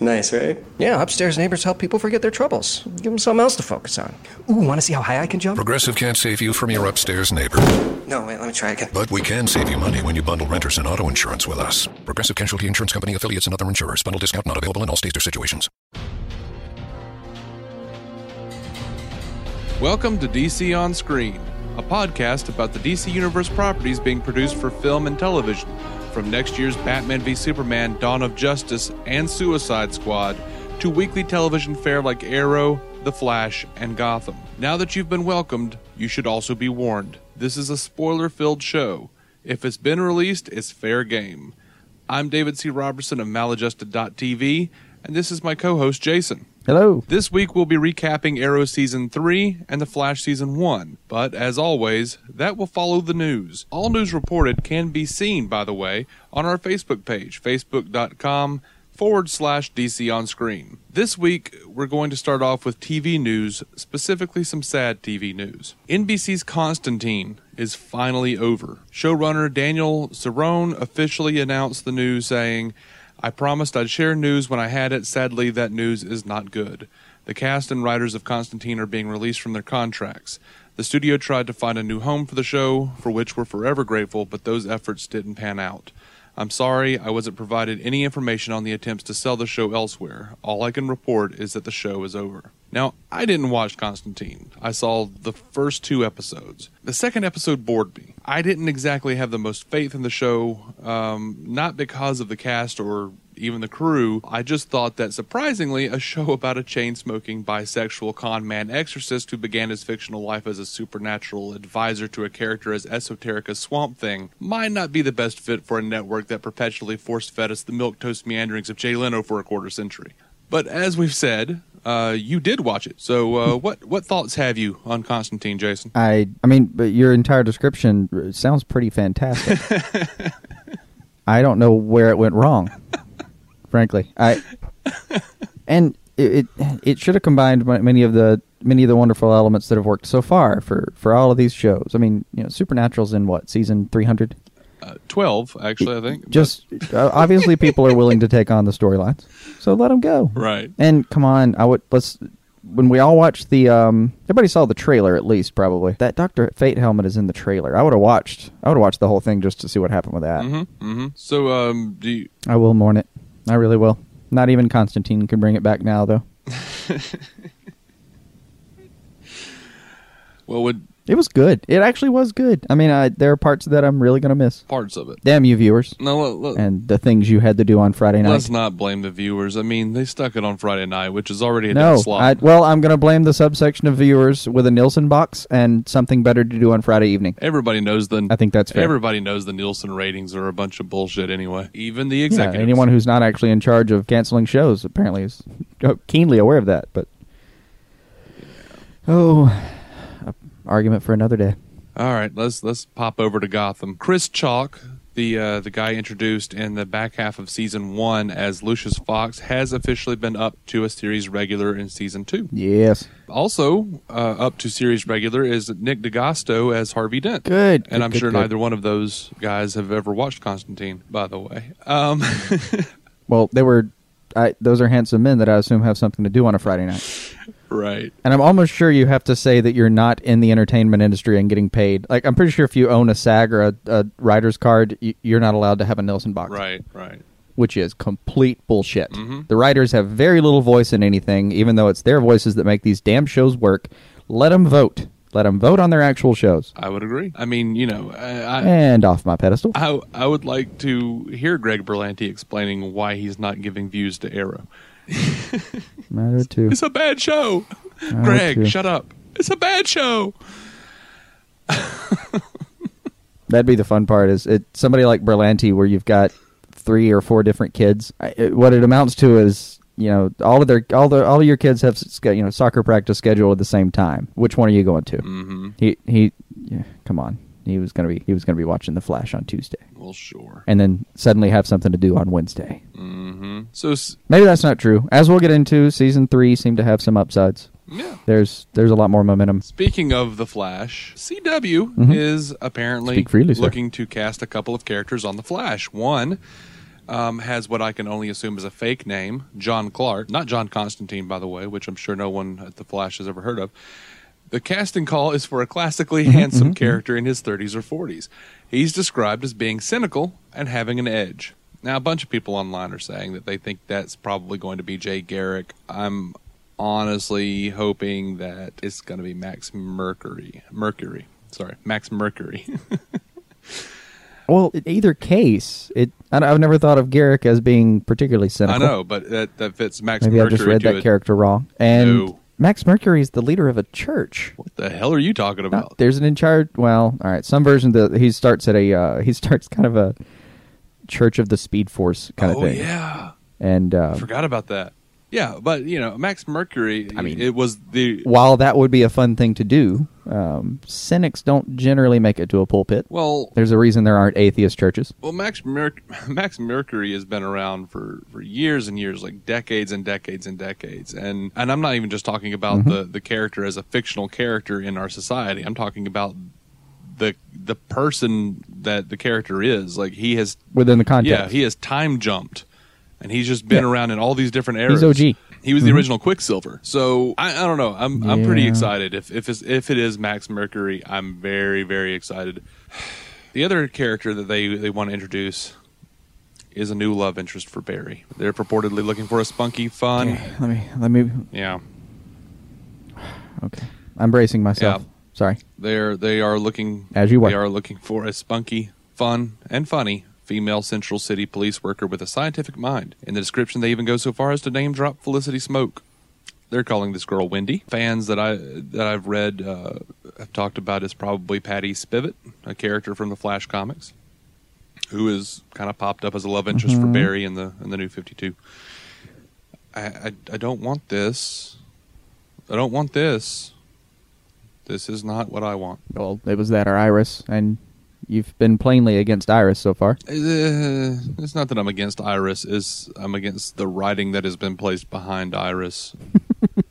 Nice, right? Yeah, upstairs neighbors help people forget their troubles. Give them something else to focus on. Ooh, want to see how high I can jump? Progressive can't save you from your upstairs neighbor, No, wait, let me try again. but we can save you money when you bundle renters and auto insurance with us. Progressive Casualty Insurance Company affiliates and other insurers. Bundle discount not available in all states or situations. Welcome to DC On Screen, a podcast about the DC Universe properties being produced for film and television, from next year's Batman v Superman Dawn of Justice and Suicide Squad to weekly television fare like Arrow, The Flash, and Gotham. Now that you've been welcomed, you should also be warned. This is a spoiler filled show. If it's been released, it's fair game. I'm David C. Roberson of maladjusted.tv, and this is my co host, Jason. Hello. This week we'll be recapping Arrow Season 3 and The Flash Season 1, but as always, that will follow the news. All news reported can be seen, by the way, on our Facebook page, facebook.com forward slash DC on screen. This week we're going to start off with TV news, specifically some sad TV news. NBC's Constantine is finally over. Showrunner Daniel Cerone officially announced the news saying, I promised I'd share news when I had it. Sadly, that news is not good. The cast and writers of Constantine are being released from their contracts. The studio tried to find a new home for the show, for which we're forever grateful, but those efforts didn't pan out. I'm sorry I wasn't provided any information on the attempts to sell the show elsewhere. All I can report is that the show is over. Now, I didn't watch Constantine. I saw the first two episodes. The second episode bored me. I didn't exactly have the most faith in the show, um, not because of the cast or even the crew. I just thought that surprisingly, a show about a chain smoking bisexual con man exorcist who began his fictional life as a supernatural advisor to a character as esoteric as Swamp Thing might not be the best fit for a network that perpetually force fed us the milk toast meanderings of Jay Leno for a quarter century. But as we've said, uh, you did watch it. So, uh, what what thoughts have you on Constantine, Jason? I I mean, but your entire description sounds pretty fantastic. I don't know where it went wrong. Frankly, I and it it, it should have combined many of the many of the wonderful elements that have worked so far for for all of these shows. I mean, you know, Supernatural's in what season three hundred? Uh, Twelve, actually, I think. Just uh, obviously, people are willing to take on the storylines, so let them go. Right. And come on, I would let's when we all watched the um everybody saw the trailer at least probably. That Doctor Fate helmet is in the trailer. I would have watched I would have watched the whole thing just to see what happened with that. Mm-hmm. Mm-hmm. So, um, do you, I will mourn it. I really will. Not even Constantine can bring it back now though. well, would It was good. It actually was good. I mean, I, there are parts that I'm really going to miss. parts of it? Damn you viewers No, let, let, and the things you had to do on Friday night. let's not blame the viewers. I mean, they stuck it on Friday night, which is already a no, slot. I, well, I'm going to blame the subsection of viewers with a Nielsen box and something better to do on Friday evening. Everybody knows the. I think that's fair. Everybody knows the Nielsen ratings are a bunch of bullshit anyway. Even the Yeah, anyone who's not actually in charge of canceling shows apparently is uh, keenly aware of that. But oh, argument for another day. All right, let's let's pop over to Gotham. Chris Chalk, the uh, the guy introduced in the back half of season one as Lucius Fox, has officially been up to a series regular in season two. Yes, Also uh, up to series regular is Nick D'Agosto as Harvey Dent. good. And good, I'm good, sure good. neither one of those guys have ever watched Constantine, by the way. Um, Well, they were. I, those are handsome men that I assume have something to do on a Friday night. Right. And I'm almost sure you have to say that you're not in the entertainment industry and getting paid. Like I'm pretty sure if you own a SAG or a, a writer's card, you're not allowed to have a Nielsen box. Right, right. which is complete bullshit. Mhm. The writers have very little voice in anything, even though it's their voices that make these damn shows work. Let them vote. Let them vote on their actual shows. I would agree. I mean, you know, I, I, And off my pedestal. I, I would like to hear Greg Berlanti explaining why he's not giving views to Arrow. Matter too. It's a bad show. I Greg, too. shut up. It's a bad show. That'd be the fun part. Is it somebody like Berlanti where you've got three or four different kids? I, it, what it amounts to is you know all of their all the all of your kids have you know soccer practice scheduled at the same time. Which one are you going to? Mm-hmm. He he. Yeah, come on. he was gonna be he was gonna be watching The Flash on Tuesday, Well, sure. and then suddenly have something to do on Wednesday. So, s- Maybe that's not true. As we'll get into, season three seemed to have some upsides. yeah. There's there's a lot more momentum. Speaking of the Flash, CW Mhm. is apparently freely, looking to cast a couple of characters on the Flash. One um, has what I can only assume is a fake name, John Clark, not John Constantine, by the way, which I'm sure no one at the Flash has ever heard of. The casting call is for a classically Mm-hmm, handsome character in his 30s or 40s. He's described as being cynical and having an edge. Now, a bunch of people online are saying that they think that's probably going to be Jay Garrick. I'm honestly hoping that it's going to be Max Mercury. Mercury. Sorry, Max Mercury. Well, in either case, it I, I've never thought of Garrick as being particularly cynical. I know, but that, that fits Max Maybe Mercury. I just read that it. character wrong. And No. Max Mercury is the leader of a church. What the hell are you talking about? there's an in charge. Well, all right. Some version that he starts at a uh, he starts kind of a Church of the Speed Force kind oh of thing. yeah, And uh, forgot about that. Yeah, but you know, Max Mercury. I mean- it was the while that would be a fun thing to do, um, cynics don't generally make it to a pulpit. well, There's a reason there aren't atheist churches. Well, Max Merc- Max Mercury has been around for, for years and years, like decades and decades and decades. And and I'm not even just talking about Mm-hmm. the, the character as a fictional character in our society. I'm talking about the the person that the character is. Like he has Within the context. yeah, he has time jumped. And he's just been Yeah. around in all these different eras. He's OG. He was the Mhm. original Quicksilver. So I, I don't know. I'm I'm pretty excited. If if it's, if it is Max Mercury, I'm very very excited. The other character that they they want to introduce is a new love interest for Barry. They're purportedly looking for a spunky, fun. Okay, let me let me. Yeah, Okay, I'm bracing myself. Yeah. Sorry. they're they are looking As you were. They are looking for a spunky, fun, and funny female Central City police worker with a scientific mind. In the description, they even go so far as to name drop Felicity Smoak. They're calling this girl Wendy. Fans that I that I've read uh, have talked about is probably Patty Spivot, a character from the Flash comics, who is kind of popped up as a love interest for Mhm. Barry in the in the New Fifty Two. I, I I don't want this. I don't want this. This is not what I want. Well, it was that or Iris, and you've been plainly against Iris so far. Uh, it's not that I'm against Iris. Is I'm against the writing that has been placed behind Iris.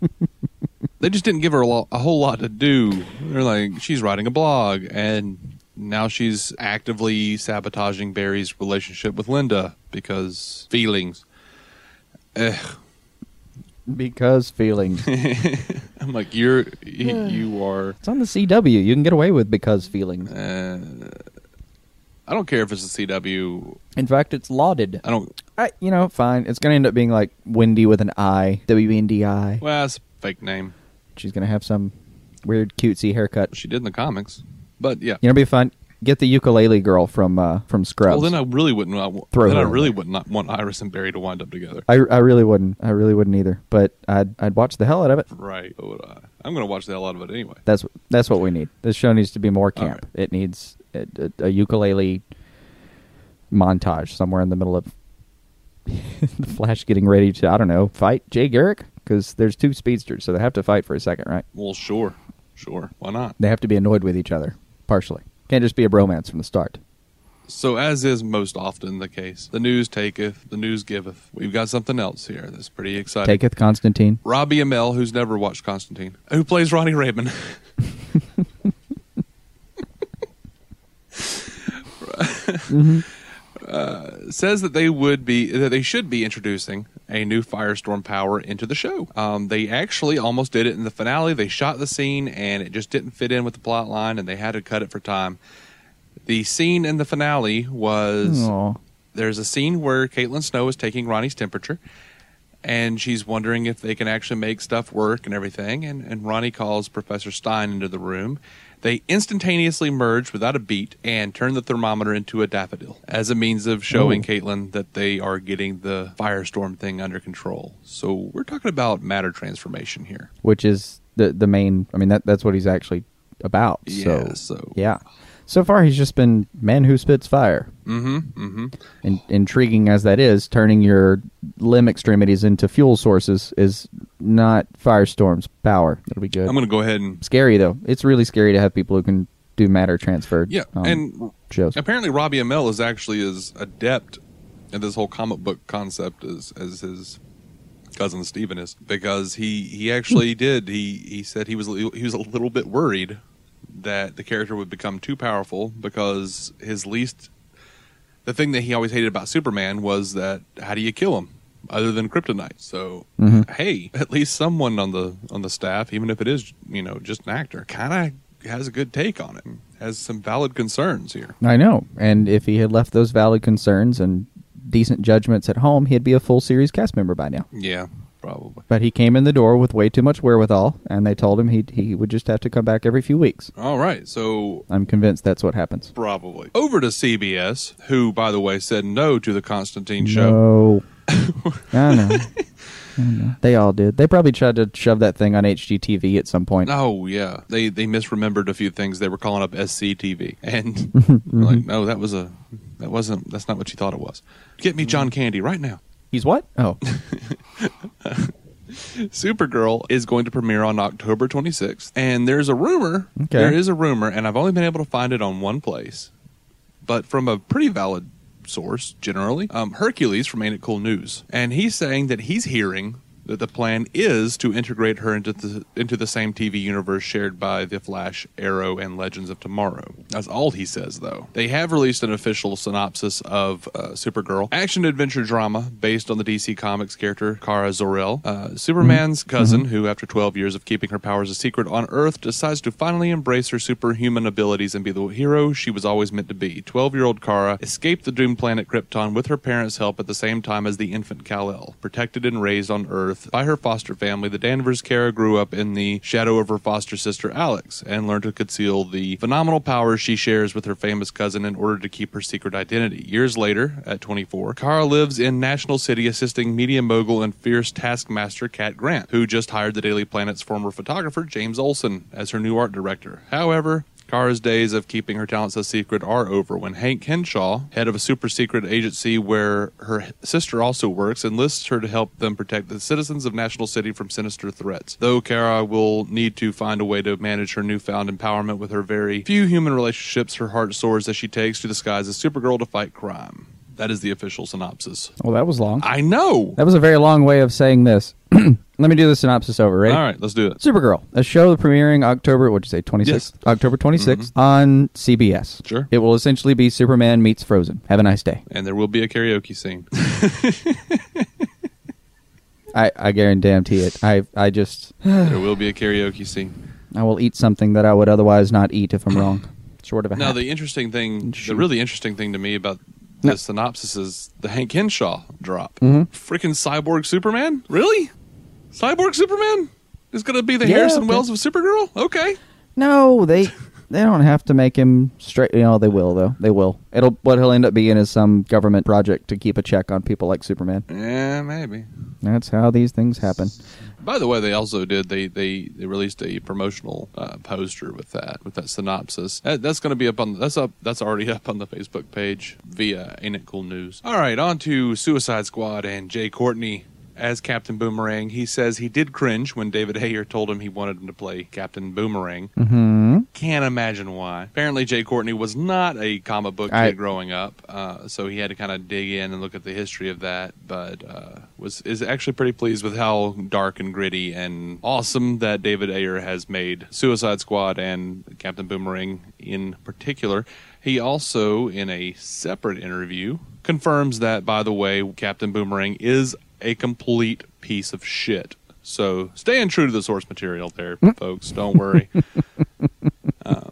they just didn't give her a, a whole lot to do. They're like, she's writing a blog, and now she's actively sabotaging Barry's relationship with Linda because feelings. Ugh. Because feelings. I'm like, you're you, you are. it's on the CW. You can get away with because feelings. Uh, I don't care if it's a CW. In fact, it's lauded. I don't. I, you know, fine. It's going to end up being like Wendy with an I, W E N D I. Well, it's a fake name. She's going to have some weird cutesy haircut. She did in the comics, but yeah. You know, it'd be fun. Get the ukulele girl from uh, from Scrubs. Well, then I really wouldn't. want- Throw then I really would not want Iris and Barry to wind up together. I, I really wouldn't. I really wouldn't either. But I'd I'd watch the hell out of it. Right? But would I? I'm going to watch the hell out of it anyway. That's that's what we need. This show needs to be more camp. It needs a, a, a ukulele montage somewhere in the middle of the Flash getting ready to I don't know fight Jay Garrick because there's two speedsters, so they have to fight for a second, right? Well, sure, sure. Why not? They have to be annoyed with each other partially. Can't just be a bromance from the start. So, as is most often the case, the news taketh, the news giveth. We've got something else here that's pretty exciting. Taketh Constantine. Robbie Amell, who's never watched Constantine, who plays Ronnie Raymond. Mm-hmm. Uh, says that they would be that they should be introducing a new firestorm power into the show. Um, they actually almost did it in the finale. They shot the scene and it just didn't fit in with the plot line, and they had to cut it for time. The scene in the finale was Aw. there's a scene where Caitlin Snow is taking Ronnie's temperature, and she's wondering if they can actually make stuff work and everything. And, and Ronnie calls Professor Stein into the room. They instantaneously merge without a beat and turn the thermometer into a daffodil as a means of showing Ooh. Caitlin that they are getting the firestorm thing under control. So we're talking about matter transformation here. which is the the main. I mean, that that's what he's actually about. Yeah, so, so- yeah. So far, he's just been man who spits fire. Mm-hmm. Mm-hmm. In, intriguing as that is, turning your limb extremities into fuel sources is not Firestorm's power. That'll be good. I'm going to go ahead and scary though. It's really scary to have people who can do matter transferred. Yeah, um, and shows. apparently Robbie Amell is actually as adept at this whole comic book concept as as his cousin Stephen is because he he actually did he he said he was he was a little bit worried that the character would become too powerful because his least the thing that he always hated about Superman was that how do you kill him other than kryptonite so Mhm. hey at least someone on the on the staff even if it is you know just an actor kind of has a good take on it has some valid concerns here I know. And if he had left those valid concerns and decent judgments at home, he'd be a full series cast member by now. yeah probably But he came in the door with way too much wherewithal, and they told him he he would just have to come back every few weeks. all right so I'm convinced that's what happens. Probably. Over to CBS, who, by the way, said no to the Constantine show. No. I know. They all did. They probably tried to shove that thing on HGTV at some point. Oh yeah, they they misremembered a few things. They were calling up SCTV, and mm-hmm. we're like, no, that was a that wasn't that's not what you thought it was. Get me John Candy right now. He's what? Oh, Supergirl is going to premiere on October 26th, and there's a rumor. Okay. There is a rumor, and I've only been able to find it on one place, but from a pretty valid source generally. Um, Hercules from Ain't It Cool News, and he's saying that he's hearing that the plan is to integrate her into the into the same TV universe shared by the Flash, Arrow, and Legends of Tomorrow. That's all he says, though. They have released an official synopsis of uh, Supergirl, action adventure drama based on the DC Comics character Kara Zor-El, uh, Superman's cousin, who after 12 years of keeping her powers a secret on Earth, decides to finally embrace her superhuman abilities and be the hero she was always meant to be. 12-year-old Kara escaped the doomed planet Krypton with her parents' help at the same time as the infant Kal-El, protected and raised on Earth by her foster family. The Danvers Kara grew up in the shadow of her foster sister Alex and learned to conceal the phenomenal powers she shares with her famous cousin in order to keep her secret identity. Years later, at 24, Kara lives in National City assisting media mogul and fierce taskmaster Cat Grant, who just hired the Daily Planet's former photographer James Olsen as her new art director. However, Kara's days of keeping her talents a secret are over when Hank Henshaw, head of a super secret agency where her sister also works, enlists her to help them protect the citizens of National City from sinister threats. Though Kara will need to find a way to manage her newfound empowerment with her very few human relationships, her heart soars as she takes to the skies as Supergirl to fight crime. That is the official synopsis. well, that was long. I know. That was a very long way of saying this. Let me do the synopsis over. Ready? All right, let's do it. Supergirl, a show premiering October, what'd you say, 26th? Yes. October 26th mm-hmm. on CBS. Sure. It will essentially be Superman meets Frozen. Have a nice day. And there will be a karaoke scene. I, I guarantee it. I, I just, there will be a karaoke scene. I will eat something that I would otherwise not eat if I'm wrong. Short of a Now, hat. the interesting thing, the really interesting thing to me about No. the synopsis is the Hank Henshaw drop. Mhm. Freaking cyborg Superman? Really? Cyborg Superman is going to be the Yeah, Harrison. Wells of Supergirl? Okay. No, they they don't have to make him straight. You know, they will though. They will. It'll what he'll end up being is some government project to keep a check on people like Superman. Yeah, maybe. That's how these things happen. By the way, they also did they they, they released a promotional uh, poster with that with that synopsis. That, that's going to be up on that's up that's already up on the Facebook page via Ain't It Cool News. All right, on to Suicide Squad and Jai Courtney as Captain Boomerang. He says he did cringe when David Ayer told him he wanted him to play Captain Boomerang. Hmm. Can't imagine why. Apparently, Jai Courtney was not a comic book kid I- growing up, uh, so he had to kind of dig in and look at the history of that. But uh, was is actually pretty pleased with how dark and gritty and awesome that David Ayer has made Suicide Squad and Captain Boomerang in particular. He also, in a separate interview, confirms that, by the way, Captain Boomerang is a complete piece of shit. So staying true to the source material there, folks. Don't worry. um,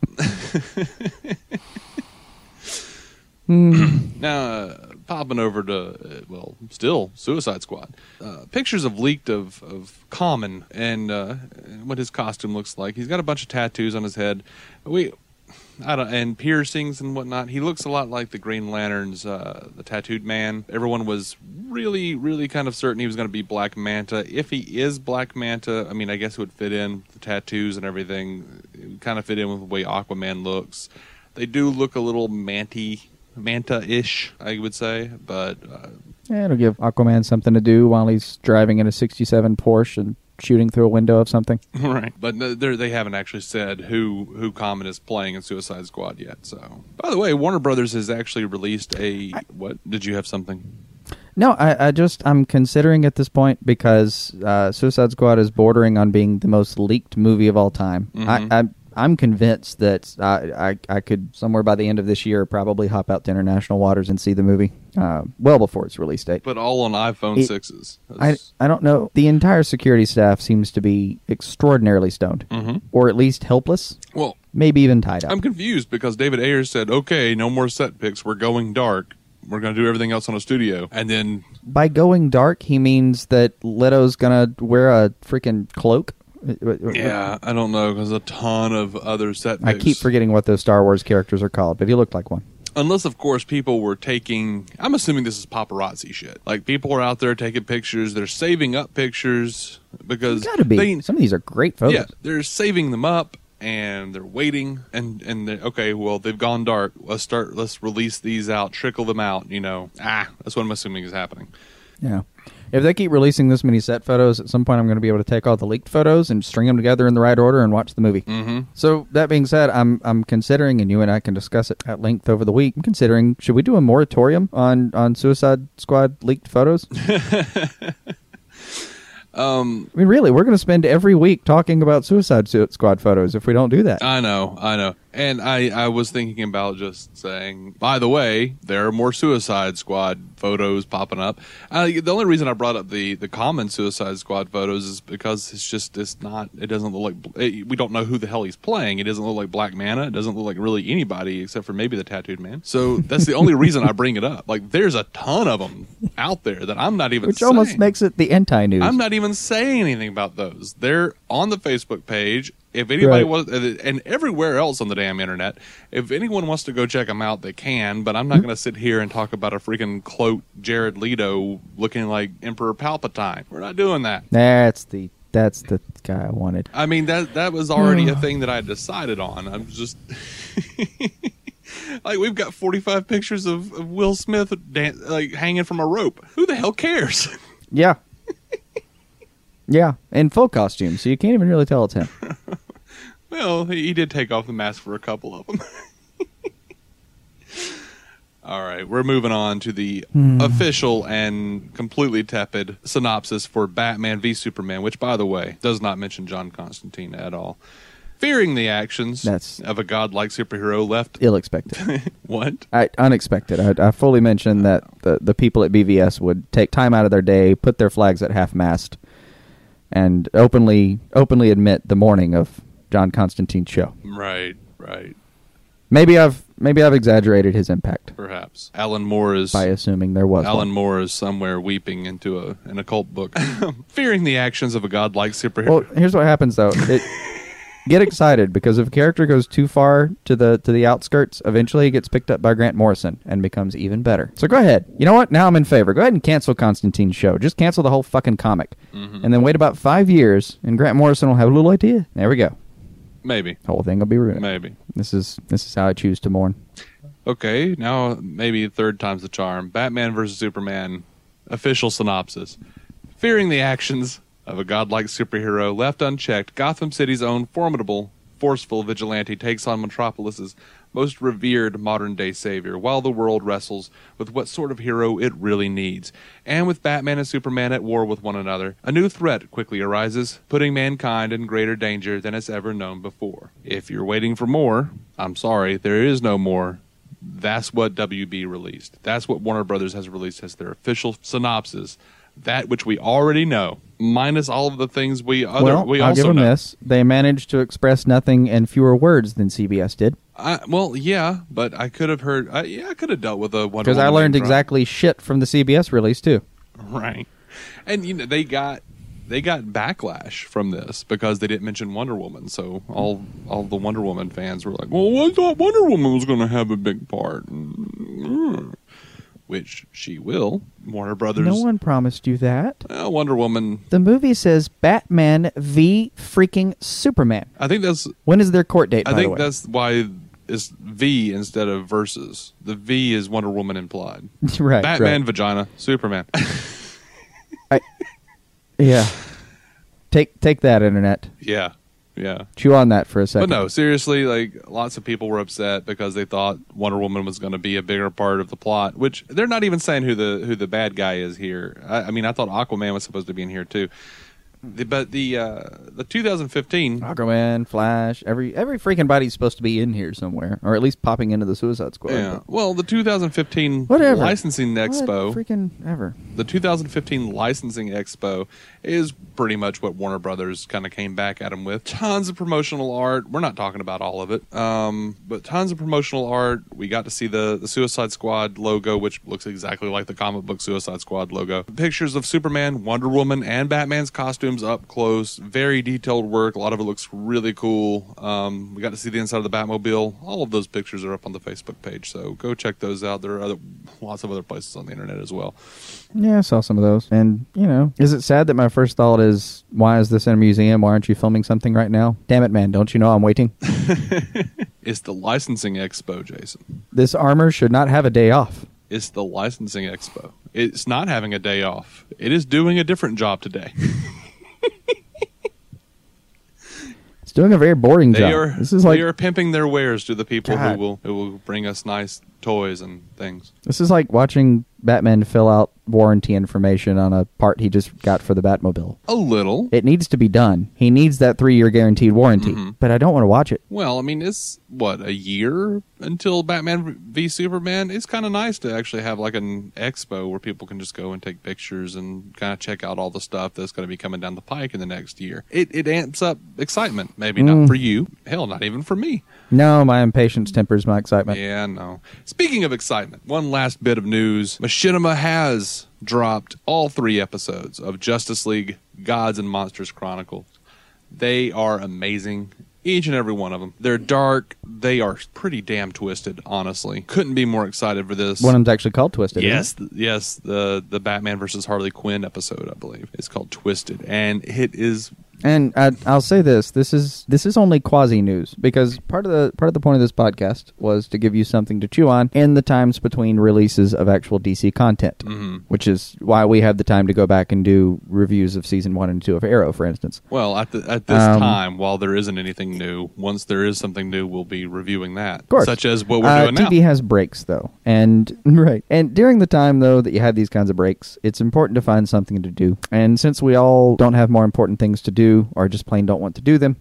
now, uh, popping over to, uh, well, still Suicide Squad. Uh, pictures have leaked of, of Common and uh, what his costume looks like. He's got a bunch of tattoos on his head. We, I don't, and piercings and whatnot. He looks a lot like the Green Lantern's, uh, the tattooed man. Everyone was really, really kind of certain he was going to be Black Manta. If he is Black Manta, I mean, I guess it would fit in the tattoos and everything. It kind of fit in with the way Aquaman looks. They do look a little manty, manta-ish, I would say, but uh, Yeah, it'll give Aquaman something to do while he's driving in a '67 Porsche and shooting through a window of something. right. But they're- haven't actually said who who Common is playing in Suicide Squad yet. So, by the way, Warner Brothers has actually released a what? Did you have something? No, I, I just I'm considering at this point because uh, Suicide Squad is bordering on being the most leaked movie of all time. Mhm. I, I I'm convinced that I, I I could somewhere by the end of this year probably hop out to international waters and see the movie uh, well before its release date. But all on iPhone It- sixes. I, I don't know. The entire security staff seems to be extraordinarily stoned, Mhm. or at least helpless, well, maybe even tied up. I'm confused because David Ayers said, "Okay, no more set pics. We're going dark. We're going to do everything else on a studio." And then By going dark, he means that Leto's gonna wear a freaking cloak. Yeah, I don't know because a ton of other set. I keep forgetting what those Star Wars characters are called, but he looked like one. Unless, of course, people were taking. I'm assuming this is paparazzi shit. Like people are out there taking pictures. They're saving up pictures because Got to be. They, Some of these are great photos. yeah, they're saving them up and they're waiting and and they're, okay, well they've gone dark. Let's start. Let's release these out. Trickle them out. You know. Ah, that's what I'm assuming is happening. Yeah. If they keep releasing this many set photos, at some point I'm going to be able to take all the leaked photos and string them together in the right order and watch the movie. Mm-hmm. So that being said, I'm I'm considering, and you and I can discuss it at length over the week. I'm considering should we do a moratorium on on Suicide Squad leaked photos? Um, I mean, really, we're going to spend every week talking about Suicide Squad photos if we don't do that. I know, I know. And I, I was thinking about just saying, by the way, there are more Suicide Squad photos popping up. Uh, the only reason I brought up the, the common Suicide Squad photos is because it's just, it's not, it doesn't look like, it, we don't know who the hell he's playing. It doesn't look like Black Manta. It doesn't look like really anybody except for maybe the Tattooed Man. So that's the only reason I bring it up. Like, there's a ton of them out there that I'm not even which almost makes it the anti news. I'm not even saying anything about those. They're on the Facebook page. If anybody Right. wants, uh, and everywhere else on the damn internet, if anyone wants to go check them out, they can. But I'm not mm-hmm. going to sit here and talk about a freaking cloaked Jared Leto looking like Emperor Palpatine. We're not doing that. That's the that's the guy I wanted. I mean that that was already a thing that I decided on. I'm just like we've got 45 pictures of, of Will Smith dan- like hanging from a rope. Who the hell cares? Yeah. yeah, in full costume, so you can't even really tell it's him. Well, he, did take off the mask for a couple of them. All right, we're moving on to the hmm. official and completely tepid synopsis for Batman v Superman, which, by the way, does not mention John Constantine at all. Fearing the actions That's- of a godlike superhero left. Ill expected. what? I, unexpected. I, I fully mentioned that the, the people at BVS would take time out of their day, put their flags at half mast, and openly openly admit the morning of John Constantine's show. Right, right. Maybe I've maybe I've exaggerated his impact Perhaps Alan Moore is by assuming there was Alan one. Moore is somewhere weeping into a an occult book, fearing the actions of a godlike superhero. Well, here's what happens though. It, get excited because if a character goes too far to the to the outskirts, eventually he gets picked up by Grant Morrison and becomes even better. So go ahead. You know what? Now I'm in favor. Go ahead and cancel Constantine's show. Just cancel the whole fucking comic, Mm-hmm. and then wait about five years, and Grant Morrison will have a little idea. There we go. Maybe, The whole thing will be ruined. maybe. This is this is how I choose to mourn. Okay, now maybe third time's the charm. Batman versus Superman official synopsis. Fearing the actions of a godlike superhero left unchecked, Gotham City's own formidable, forceful vigilante takes on Metropolis's most revered modern day savior while the world wrestles with what sort of hero it really needs. And with Batman and Superman at war with one another, a new threat quickly arises, putting mankind in greater danger than it's ever known before. If you're waiting for more, I'm sorry, there is no more. That's what WB released. That's what Warner Brothers has released as their official synopsis. That which we already know, minus all of the things we other well, we I'll also give them know. this. They managed to express nothing in fewer words than CBS did. I, well, yeah, but I could have heard. I, yeah, I could have dealt with a Wonder Because I learned exactly shit from the CBS release too. right, and you know they got they got backlash from this because they didn't mention Wonder Woman. So all all the Wonder Woman fans were like, "Well, I thought Wonder Woman was going to have a big part," Mm, which she will. Warner Brothers. No one promised you that. Uh, Wonder Woman. The movie says Batman v freaking Superman. I think that's. When is their court date? I by the think that's why it's V instead of versus. The V is Wonder Woman implied. Right. Batman right. vagina Superman. I, yeah. Take take that, internet. Yeah, yeah. Chew on that for a second. But no, seriously, like lots of people were upset because they thought Wonder Woman was going to be a bigger part of the plot. Which they're not even saying who the who the bad guy is here. I, I mean, I thought Aquaman was supposed to be in here too. The, but the uh, the 2015 Aquaman, Flash, every every freaking body's supposed to be in here somewhere, or at least popping into the Suicide Squad. yeah, well, the 2015 Whatever. licensing What expo, freaking ever. the 2015 licensing expo is pretty much what Warner Brothers kind of came back at them with. Tons of promotional art. We're not talking about all of it, um, but tons of promotional art. We got to see the the Suicide Squad logo, which looks exactly like the comic book Suicide Squad logo. Pictures of Superman, Wonder Woman, and Batman's costumes up close. Very detailed work. A lot of it looks really cool. Um, we got to see the inside of the Batmobile. All of those pictures are up on the Facebook page, so go check those out. There are other, lots of other places on the internet as well. Yeah, I saw some of those. And, you know, is it sad that my first thought is, why is this in a museum? Why aren't you filming something right now? Damn it, man. Don't you know I'm waiting? It's the licensing expo, Jason. this armor should not have a day off. It's the licensing expo. It's not having a day off. It is doing a different job today. It's doing a very boring They job. are this is like they are pimping their wares to the people God. who will who will bring us nice toys and things. this is like watching Batman fill out warranty information on a part he just got for the Batmobile. A little. It needs to be done. He needs that three year guaranteed warranty, Mm-hmm. but I don't want to watch it. Well, I mean, it's what a year until Batman v Superman. It's kind of nice to actually have like an expo where people can just go and take pictures and kind of check out all the stuff that's going to be coming down the pike in the next year. It it amps up excitement. Maybe Mm. not for you. Hell, not even for me. No, my impatience tempers my excitement. Yeah, no. Speaking of excitement, one last bit of news. Machinima has dropped all three episodes of Justice League Gods and Monsters Chronicles. They are amazing. Each and every one of them. They're dark. They are pretty damn twisted, honestly. Couldn't be more excited for this. One of them's actually called Twisted. Yes, th- yes, the the Batman versus Harley Quinn episode, I believe, is called Twisted, and it is? And I, I'll say this: this is this is only quasi news because part of the part of the point of this podcast was to give you something to chew on in the times between releases of actual DC content, Mm-hmm. which is why we have the time to go back and do reviews of season one and two of Arrow, for instance. well at the, at this Um, time. While there isn't anything new, once there is something new, we'll be reviewing that. Of course. such as what we're uh, doing now. TV has breaks though, and right. And during the time though that you have these kinds of breaks, it's important to find something to do. And since we all don't have more important things to do, or just plain don't want to do them,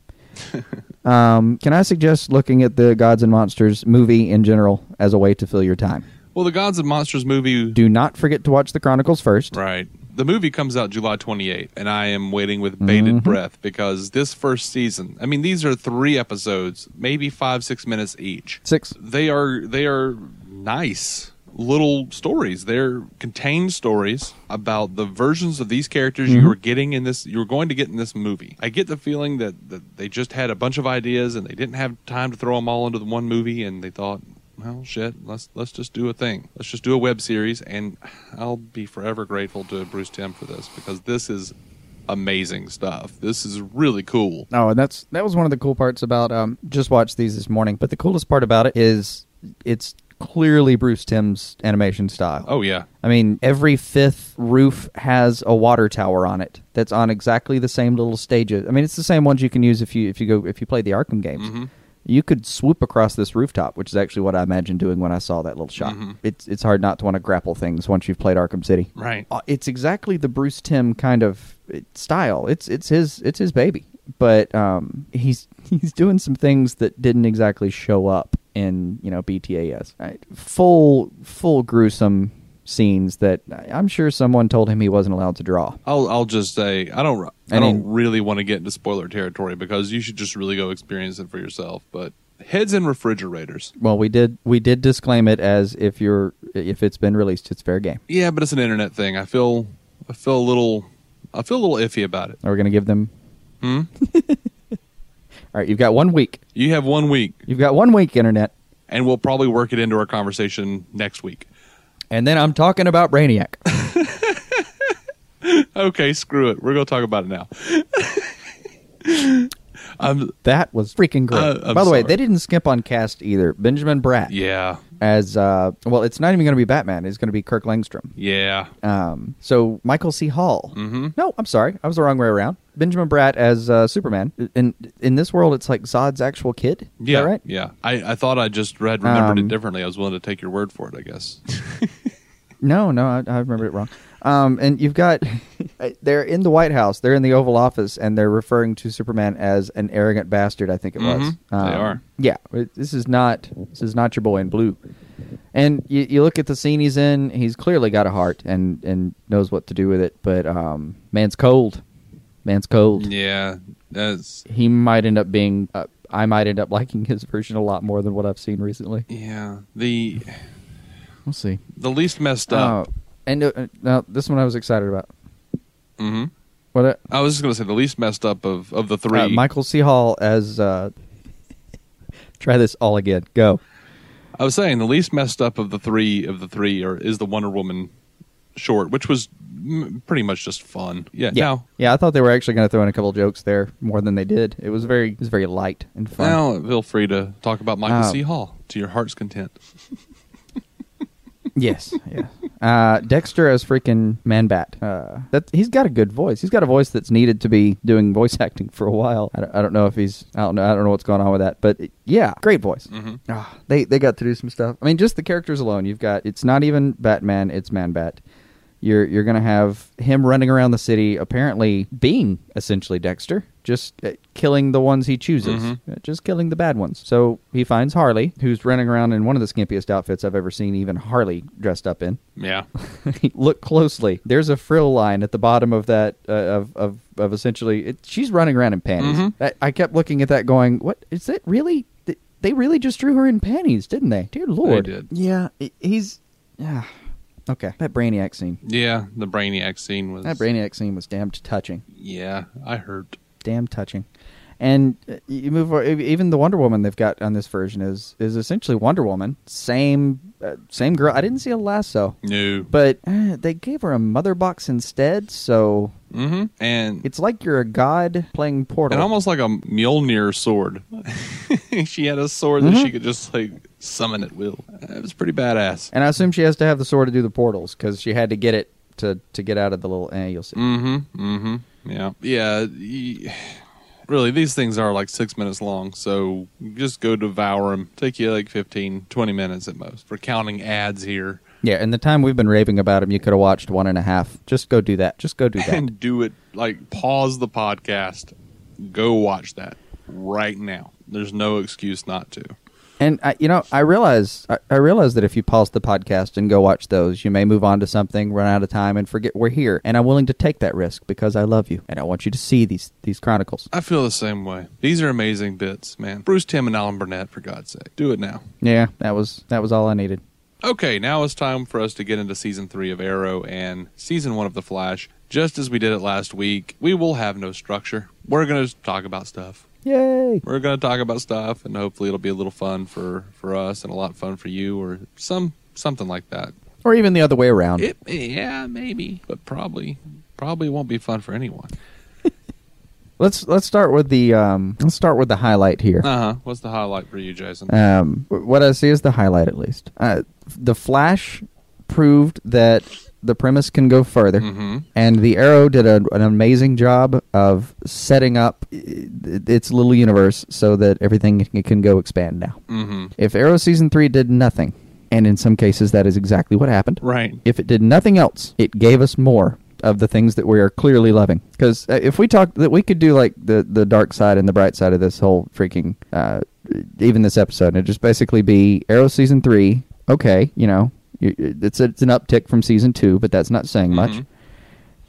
um, can I suggest looking at the Gods and Monsters movie in general as a way to fill your time? Well, the Gods and Monsters movie, Do not forget to watch the Chronicles first. right? The movie comes out July 28th, and I am waiting with bated Mm-hmm. breath because this first season. I mean, these are three episodes, maybe five, six minutes each. Six. They are they are nice little stories. They're contained stories about the versions of these characters Mm-hmm. you are getting in this. You're going to get in this movie. I get the feeling that, that they just had a bunch of ideas and they didn't have time to throw them all into the one movie, and they thought. Well, shit. Let's let's just do a thing. Let's just do a web series, and I'll be forever grateful to Bruce Timm for this because this is amazing stuff. This is really cool. Oh, and that's that was one of the cool parts about um just watched these this morning. But the coolest part about it is it's clearly Bruce Timm's animation style. Oh yeah, I mean, every fifth roof has a water tower on it that's on exactly the same little stages. I mean, it's the same ones you can use if you if you go if you play the Arkham games. You could swoop across this rooftop, which is actually what I imagined doing when I saw that little shot. It's it's hard not to want to grapple things once you've played Arkham City. right. Uh, It's exactly the Bruce Timm kind of uh, style. It's it's his it's his baby, but um, he's he's doing some things that didn't exactly show up in you know BTAS. Right? Full full gruesome scenes that I'm sure someone told him he wasn't allowed to draw. I'll I'll just say I don't I I don't really want to get into spoiler territory because you should just really go experience it for yourself. But heads in refrigerators. Well, we did we did disclaim it as if you're if it's been released, it's fair game. Yeah, but it's an internet thing. I feel I feel a little I feel a little iffy about it. Are we going to give them? Hmm? All right, you've got one week. You have one week, You've got one week, internet, and we'll probably work it into our conversation next week. and then I'm talking about Brainiac. Okay, screw it. We're gonna talk about it now. That was freaking great. Uh, I'm By the way, sorry. they didn't skip on cast either. Benjamin Bratt yeah, as uh, well. It's not even going to be Batman. It's going to be Kirk Langstrom. yeah. Um, so Michael C. Hall. Mm-hmm. No, I'm sorry, I was the wrong way around. Benjamin Bratt as uh, Superman. In in this world, it's like Zod's actual kid. Is Yeah, that right? yeah. I, I thought I just read remembered Um, it differently. I was willing to take your word for it. I guess. No, no, I, I remember it wrong. Um, and you've got they're in the White House, they're in the Oval Office, and they're referring to Superman as an arrogant bastard. I think it was. Mhm, they Um, are. Yeah, this is not this is not your boy in blue. And you, you look at the scene he's in; he's clearly got a heart and and knows what to do with it. But um, man's cold. Man's cold. yeah, that's He might end up being. Uh, I might end up liking his version a lot more than what I've seen recently. yeah the We'll see. the least messed up. Uh, and uh, now this one I was excited about. hmm What? Uh, I was just gonna say the least messed up of of the three. Uh, Michael C. Hall as. Uh, try this all again. Go. I was saying the least messed up of the three of the three or is the Wonder Woman short, which was pretty much just fun. Yeah. Yeah, Now, yeah. I thought they were actually going to throw in a couple jokes there more than they did. It was very, it was very light and fun. now feel free to talk about Michael Uh, C. Hall to your heart's content. yes, yeah. Uh, Dexter as freaking Man Bat. Uh, that he's got a good voice. He's got a voice that's needed to be doing voice acting for a while. I don't, I don't know if he's. I don't know. I don't know what's going on with that. But yeah, great voice. Mhm. Ah, they they got to do some stuff. I mean, just the characters alone. You've got. It's not even Batman. It's Man Bat. You're you're gonna have him running around the city, apparently being essentially Dexter, just uh, killing the ones he chooses, Mhm. Uh, just killing the bad ones. So he finds Harley, who's running around in one of the skimpiest outfits I've ever seen, even Harley dressed up in. Yeah. Look closely. There's a frill line at the bottom of that uh, of of of essentially. It, she's running around in panties. Mhm. I, I kept looking at that, going, "What is it really?" They really just drew her in panties, didn't they? Dear Lord. They did. Yeah, he's. Yeah. Okay, that Brainiac scene. Yeah. The Brainiac scene was. That Brainiac scene was damned touching. Yeah, I heard. Damn touching. And uh, you move even the Wonder Woman they've got on this version is is essentially Wonder Woman, same uh, same girl. I didn't see a lasso, No. but uh, they gave her a mother box instead. So Mm-hmm. And it's like you're a god playing Portal. and almost like a Mjolnir sword. she had a sword that Mm-hmm. she could just like summon at will. It was pretty badass. and I assume she has to have the sword to do the portals because she had to get it to to get out of the little. Eh, you'll see. Mm-hmm. Mm-hmm. Yeah. Yeah. y- Really, these things are like six minutes long, so just go devour them. Take you like 15, 20 minutes at most for counting ads here. Yeah, in the time we've been raving about him, you could have watched one and a half. Just go do that. Just go do that. And do it like pause the podcast, go watch that right now. There's no excuse not to. And I, you know, I realize I, I realize that if you pause the podcast and go watch those, you may move on to something, run out of time, and forget we're here. And I'm willing to take that risk because I love you and I want you to see these these chronicles. I feel the same way. These are amazing bits, man. Bruce Timm and Alan Burnett, for God's sake. Do it now. Yeah, that was that was all I needed. Okay, now it's time for us to get into season three of Arrow and season one of The Flash. Just as we did it last week, we will have no structure. We're going to talk about stuff. Yay! We're going to talk about stuff, and hopefully it'll be a little fun for, for us and a lot of fun for you, or some something like that. Or even the other way around. It, yeah, maybe, but probably probably won't be fun for anyone. let's let's start with the um, let's start with the highlight here. Uh huh. What's the highlight for you, Jason? Um, what I see is the highlight, at least. Uh, the Flash proved that the premise can go further, mm-hmm. and the Arrow did a, an amazing job of setting up its little universe so that everything can go expand now. Mm-hmm. If Arrow season three did nothing, and in some cases that is exactly what happened. Right. If it did nothing else, it gave us more of the things that we are clearly loving. Because uh, if we talk that we could do like the the dark side and the bright side of this whole freaking uh, even this episode, and it just basically be Arrow season three. Okay, you know, it's it's an uptick from season two, but that's not saying much. Mhm.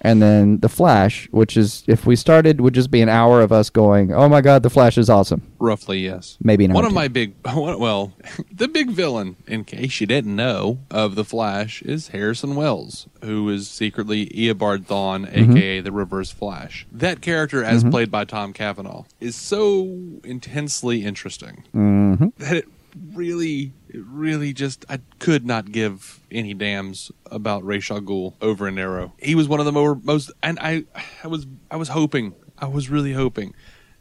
And then the Flash, which is if we started, would just be an hour of us going, "Oh my God, the Flash is awesome." Roughly, yes. Maybe an One of two. my big, well, the big villain, in case you didn't know, of the Flash is Harrison Wells, who is secretly Eobard Thawne, Mm-hmm. aka the Reverse Flash. That character, as played by Tom Cavanagh, is so intensely interesting Mm-hmm. that it really, really just, I could not give any damns about Ra's al Ghul over an Arrow. He was one of the more, most, and I, I was, I was hoping, I was really hoping,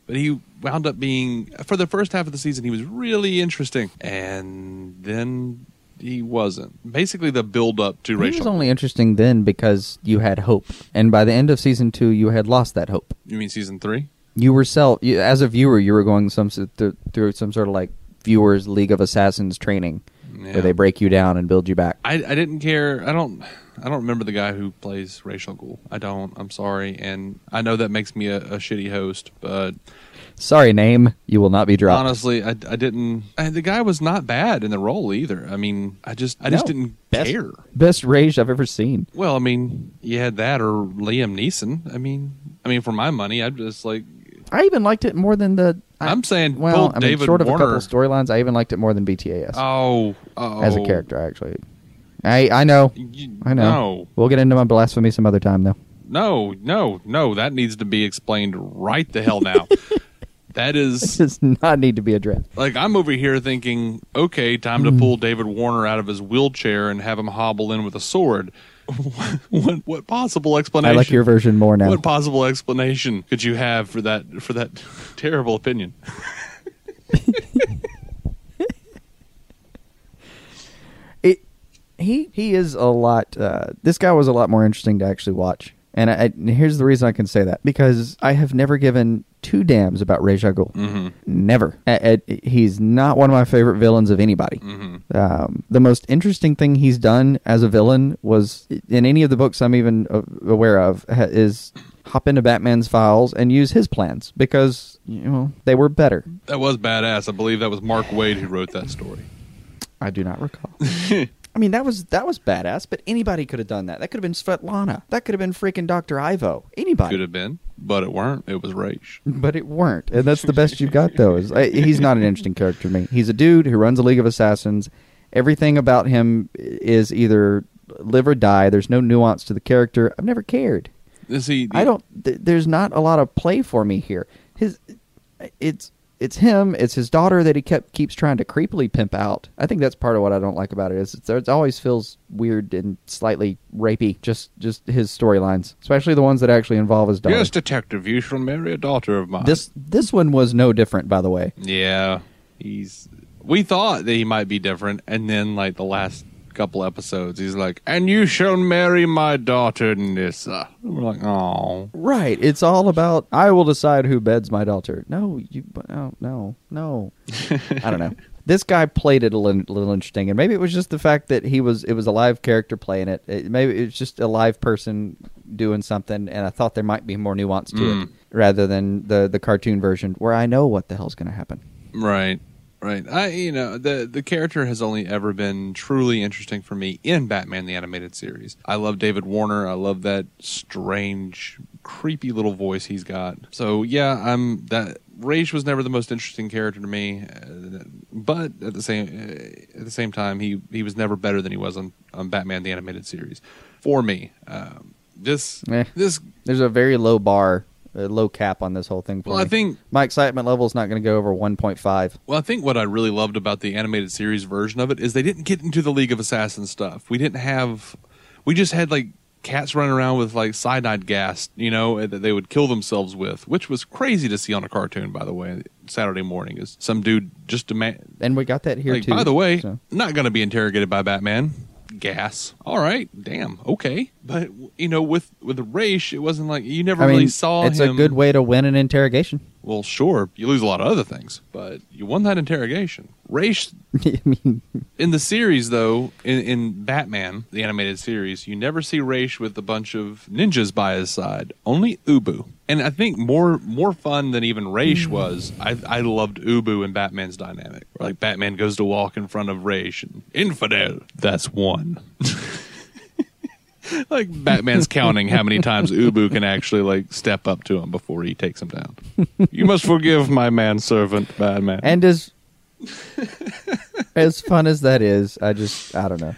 but he wound up being for the first half of the season. He was really interesting, and then he wasn't. Basically, the build up to He was only interesting then because you had hope, and by the end of season two, you had lost that hope. You mean season three? You were self you, as a viewer. You were going some s- th- through some sort of like viewers League of Assassins training, Yeah. where they break you down and build you back. I, I didn't care. I don't. I don't remember the guy who plays Ra's al Ghul. I don't. I'm sorry, and I know that makes me a, a shitty host, but Sorry, name you will not be dropped. honestly, I, I didn't. I, the guy was not bad in the role either. I mean, I just I just didn't Best- care. Best rage I've ever seen. Well, I mean, you had that or Liam Neeson. I mean, I mean, for my money, I'd just like I even liked it more than the. I, I'm saying well, pull I mean, David short of a couple storylines, I even liked it more than BTAS Oh, oh, as a oh. character. Actually, I I know, You- I know. No, We'll get into my blasphemy some other time, though. no, no, no. That needs to be explained right the hell now. that is does not need to be addressed. like I'm over here thinking, okay, time to mm-hmm. pull David Warner out of his wheelchair and have him hobble in with a sword. what what possible I like your version more now. What possible explanation could you have for that for that terrible opinion? it he he is a lot uh, this guy was a lot more interesting to actually watch and I, I, here's the reason I can say that because I have never given two damns about Ray Ghul. Mm-hmm. Never. A- a- he's not one of my favorite villains of anybody. Mm-hmm. Um, the most interesting thing he's done as a villain was in any of the books I'm even aware of ha- is hop into Batman's files and use his plans because you know they were better. That was badass. I believe that was Mark Waid who wrote that story. I do not recall. I mean, that was that was badass, but anybody could have done that. That could have been Svetlana. That could have been freaking Doctor Ivo. Anybody. Could have been, but it weren't. It was Ra's. But it weren't, and that's the best you've got. Though is I, he's not an interesting character to me. He's a dude who runs a League of Assassins. Everything about him is either live or die. There's no nuance to the character. I've never cared. See, I don't. Th- there's not a lot of play for me here. His, it's it's him. It's his daughter that he kept keeps trying to creepily pimp out. I think that's part of what I don't like about it. Is it's, it always feels weird and slightly rapey. Just just his storylines, especially the ones that actually involve his daughter. Yes, detective, you shall marry a daughter of mine. This this one was no different, by the way. yeah, he's. We thought that he might be different, and then like the last couple episodes, he's like, "And you shall marry my daughter Nyssa." And we're like, "Oh, Right. It's all about I will decide who beds my daughter. No, you no no no. I don't know. This guy played it a little, little interesting, and maybe it was just the fact that he was it was a live character playing it. it maybe it was just a live person doing something, and I thought there might be more nuance to it Mm. rather than the the cartoon version where I know what the hell's going to happen. Right. Right. I you know, the the character has only ever been truly interesting for me in Batman the animated series. I love David Warner. I love that strange, creepy little voice he's got. So, yeah, I'm that Ra's was never the most interesting character to me, uh, but at the same uh, at the same time he he was never better than he was on, on Batman the animated series. For me, um, this Eh. this There's a very low bar, a low cap on this whole thing. Well, I think my excitement level is not going to go over 1.5. Well, I think what I really loved about the animated series version of it is they didn't get into the League of Assassins stuff. We didn't have, we just had like cats running around with like cyanide gas, you know, eh, that they would kill themselves with, which was crazy to see on a cartoon. By the way, Saturday morning is some dude just demand. And we got that here Like, too. by the way, so. not going to be interrogated by Batman. Gas. All right, damn, okay. But you know, with with Ra's, it wasn't like you never I really saw it's him. a good way to win an interrogation. Well, sure, you lose a lot of other things, but you won that interrogation. I mean, in the series, though, in, in Batman, the animated series, you never see Ra's with a bunch of ninjas by his side. Only Ubu. And I think more more fun than even Ra's hmm. was, I, I loved Ubu and Batman's dynamic. Like Batman goes to walk in front of Raish and infidel, that's one. like Batman's counting how many times Ubu can actually like step up to him before he takes him down. you must forgive my manservant, Batman. and as as fun as that is, I just I don't know.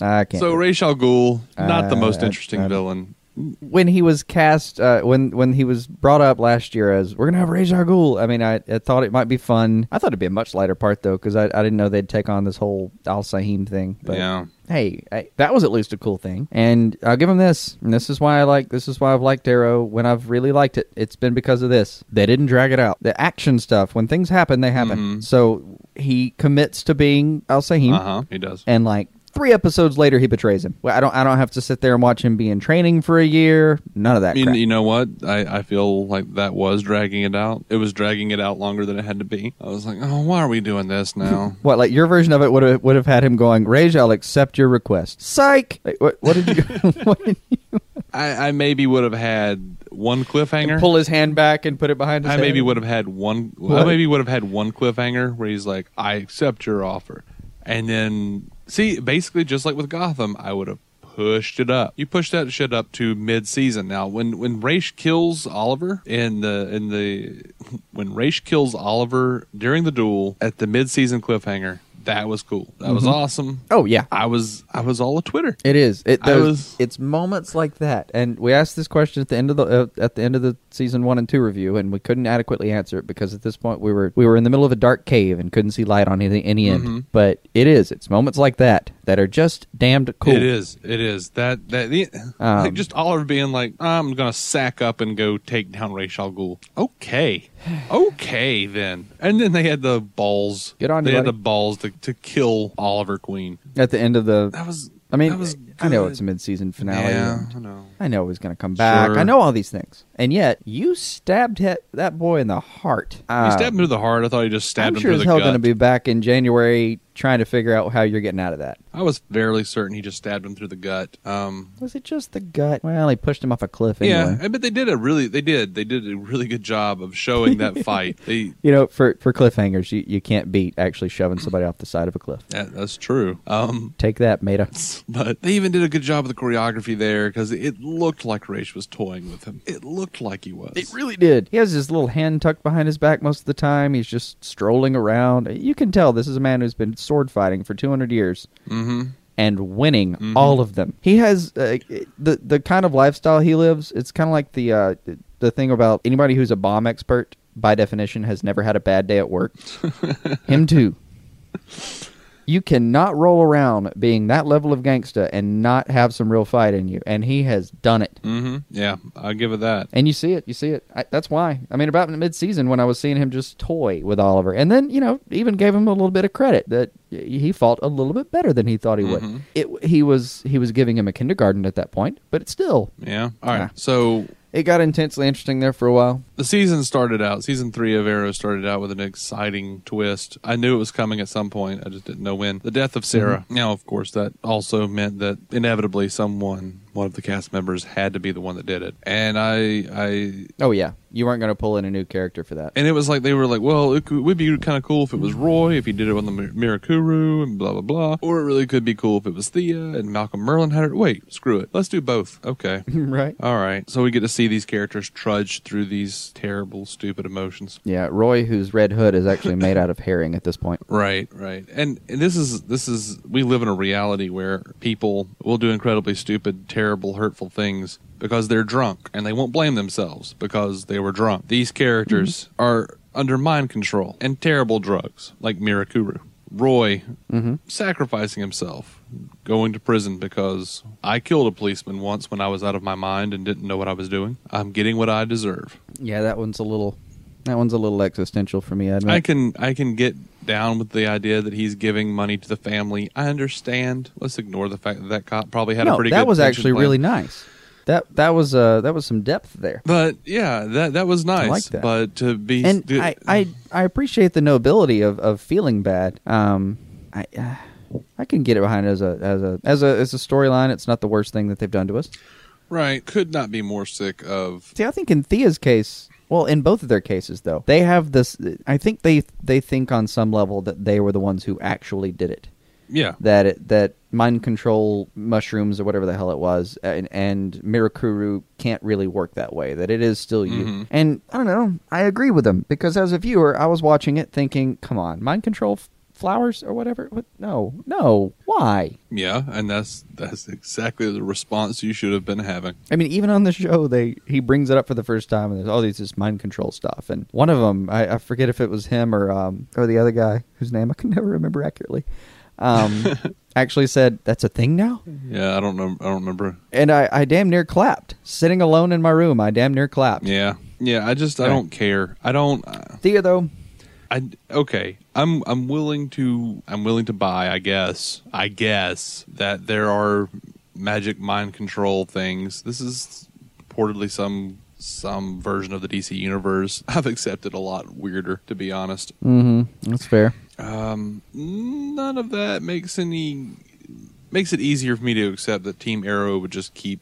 I can't. So Ra's al Ghul, not the Uh, most interesting I'm- villain. When he was cast, uh, when when he was brought up last year as we're gonna have Ra's al Ghul, I mean, I, I thought it might be fun. I thought it'd be a much lighter part though, because I, I didn't know they'd take on this whole Al Sah-him thing. But Yeah. hey, I, that was at least a cool thing. And I'll give him this. And this is why I like. This is why I've liked Arrow when I've really liked it. It's been because of this. They didn't drag it out. The action stuff, when things happen, they happen. Mhm. So he commits to being Al Sah-him Uh huh. He does. and like Three episodes later, he betrays him. I don't. I don't have to sit there and watch him be in training for a year. None of that. You, crap. you know what? I, I feel like that was dragging it out. It was dragging it out longer than it had to be. I was like, oh, why are we doing this now? What like your version of it would have would have had him going, Rage, I'll accept your request. Psych. Like, what, what did you? what did you I, I maybe would have had one cliffhanger. pull his hand back and put it behind his I head? maybe would have had one. I maybe would have had one cliffhanger where he's like, "I accept your offer," and then see, basically, just like with Gotham, I would have pushed it up. You push that shit up to mid-season. Now, when when Ra's kills Oliver in the in the when Ra's kills Oliver during the duel at the mid-season cliffhanger, that was cool. That was awesome. Oh yeah. I was I was all a Twitter. It is. It those- was- It's moments like that, and we asked this question at the end of the uh, at the end of the season one and two review, and we couldn't adequately answer it because at this point we were we were in the middle of a dark cave and couldn't see light on any any end. Mm-hmm. But it is. It's moments like that that are just damned cool. It is. It is. That that the, Um, like just Oliver being like, I'm gonna sack up and go take down Ra's al Ghul. Okay, okay then. And then they had the balls. Get on, They you had the balls to, to kill Oliver Queen. At the end of the. That was. I mean, that was I know it's a mid-season finale. Yeah, I know. I know he's going to come back. Sure. I know all these things, and yet you stabbed he- that boy in the heart. He Uh, stabbed him through the heart. I thought he just stabbed I'm him sure through the hell gut. going to be back in January trying to figure out how you're getting out of that. I was fairly certain he just stabbed him through the gut. Um, Was it just the gut? Well, he pushed him off a cliff anyway. yeah, but they did a really, they did, they did a really good job of showing that fight. They, You know, for for cliffhangers, you, you can't beat actually shoving somebody off the side of a cliff. that, that's true. Um, Take that, Meta. But they even did a good job of the choreography there because it looked like Ra's was toying with him. It looked like he was. It really did. He has his little hand tucked behind his back most of the time. He's just strolling around. You can tell this is a man who's been sword fighting for 200 years Mm-hmm. and winning all of them. He has uh, the the kind of lifestyle he lives. It's kind of like the uh, the thing about anybody who's a bomb expert by definition has never had a bad day at work. Him too. You cannot roll around being that level of gangsta and not have some real fight in you, and he has done it. Mm-hmm. Yeah, I'll give it that. And you see it, you see it. I, that's why. I mean, about mid-season when I was seeing him just toy with Oliver, and then you know even gave him a little bit of credit that he fought a little bit better than he thought he would. It he was he was giving him a kindergarten at that point, but it still Yeah. All right. Yeah. So it got intensely interesting there for a while. the season started out. Season three of Arrow started out with an exciting twist. I knew it was coming at some point. I just didn't know when. The death of Sara. Mm-hmm. Now, of course, that also meant that inevitably someone, one of the cast members, had to be the one that did it. And I, I Oh yeah, you weren't going to pull in a new character for that. And it was like they were like, well, it could, would be kind of cool if it was Roy, if he did it on the Mir- Mirakuru, and blah blah blah. Or it really could be cool if it was Thea and Malcolm Merlyn had it. Wait, screw it, let's do both. Okay, right? all right. So we get to see these characters trudge through these terrible, stupid emotions. Yeah, Roy, whose red hood is actually made out of herring at this point. Right, right. And, and this is this is we live in a reality where people will do incredibly stupid, terrible, hurtful things because they're drunk and they won't blame themselves because they were drunk. These characters mm-hmm. are under mind control and terrible drugs like Mirakuru. Roy mm-hmm. sacrificing himself, going to prison because I killed a policeman once when I was out of my mind and didn't know what I was doing. I'm getting what I deserve. Yeah, that one's a little that one's a little existential for me. I admit. I can I can get down with the idea that he's giving money to the family. I understand. Let's ignore the fact that that cop probably had no, a pretty No, that was actually plan. really nice. That that was uh that was some depth there. But yeah, that that was nice. like that. But to be and I, I I appreciate the nobility of, of feeling bad. Um, I uh, I can get it behind it as a as a as a as a storyline. It's not the worst thing that they've done to us. right could not be more sick of See, I think in Thea's case, well, in both of their cases though, they have this. I think they they think on some level that they were the ones who actually did it. yeah That it, that mind control mushrooms or whatever the hell it was, and, and Mirakuru can't really work that way. That it is still you. Mhm. And I don't know. I agree with them because as a viewer, I was watching it thinking, "Come on, mind control flowers or whatever." What? No, no. Why? yeah, and that's that's exactly the response you should have been having. I mean, even on the show, they he brings it up for the first time, and there's all these this mind control stuff. And one of them, I, I forget if it was him or um or the other guy whose name I can never remember accurately, um, actually said, "That's a thing now." Yeah, I don't know. I don't remember. And I, I damn near clapped. Sitting alone in my room, I damn near clapped. Yeah, yeah. I just I don't care. I don't. Uh, Thea, though, I okay. I'm I'm willing to I'm willing to buy. I guess I guess that there are magic mind control things. This is reportedly some some version of the DC universe. I've accepted a lot weirder, to be honest. Mm-hmm. That's fair. Um, none of that makes any makes it easier for me to accept that Team Arrow would just keep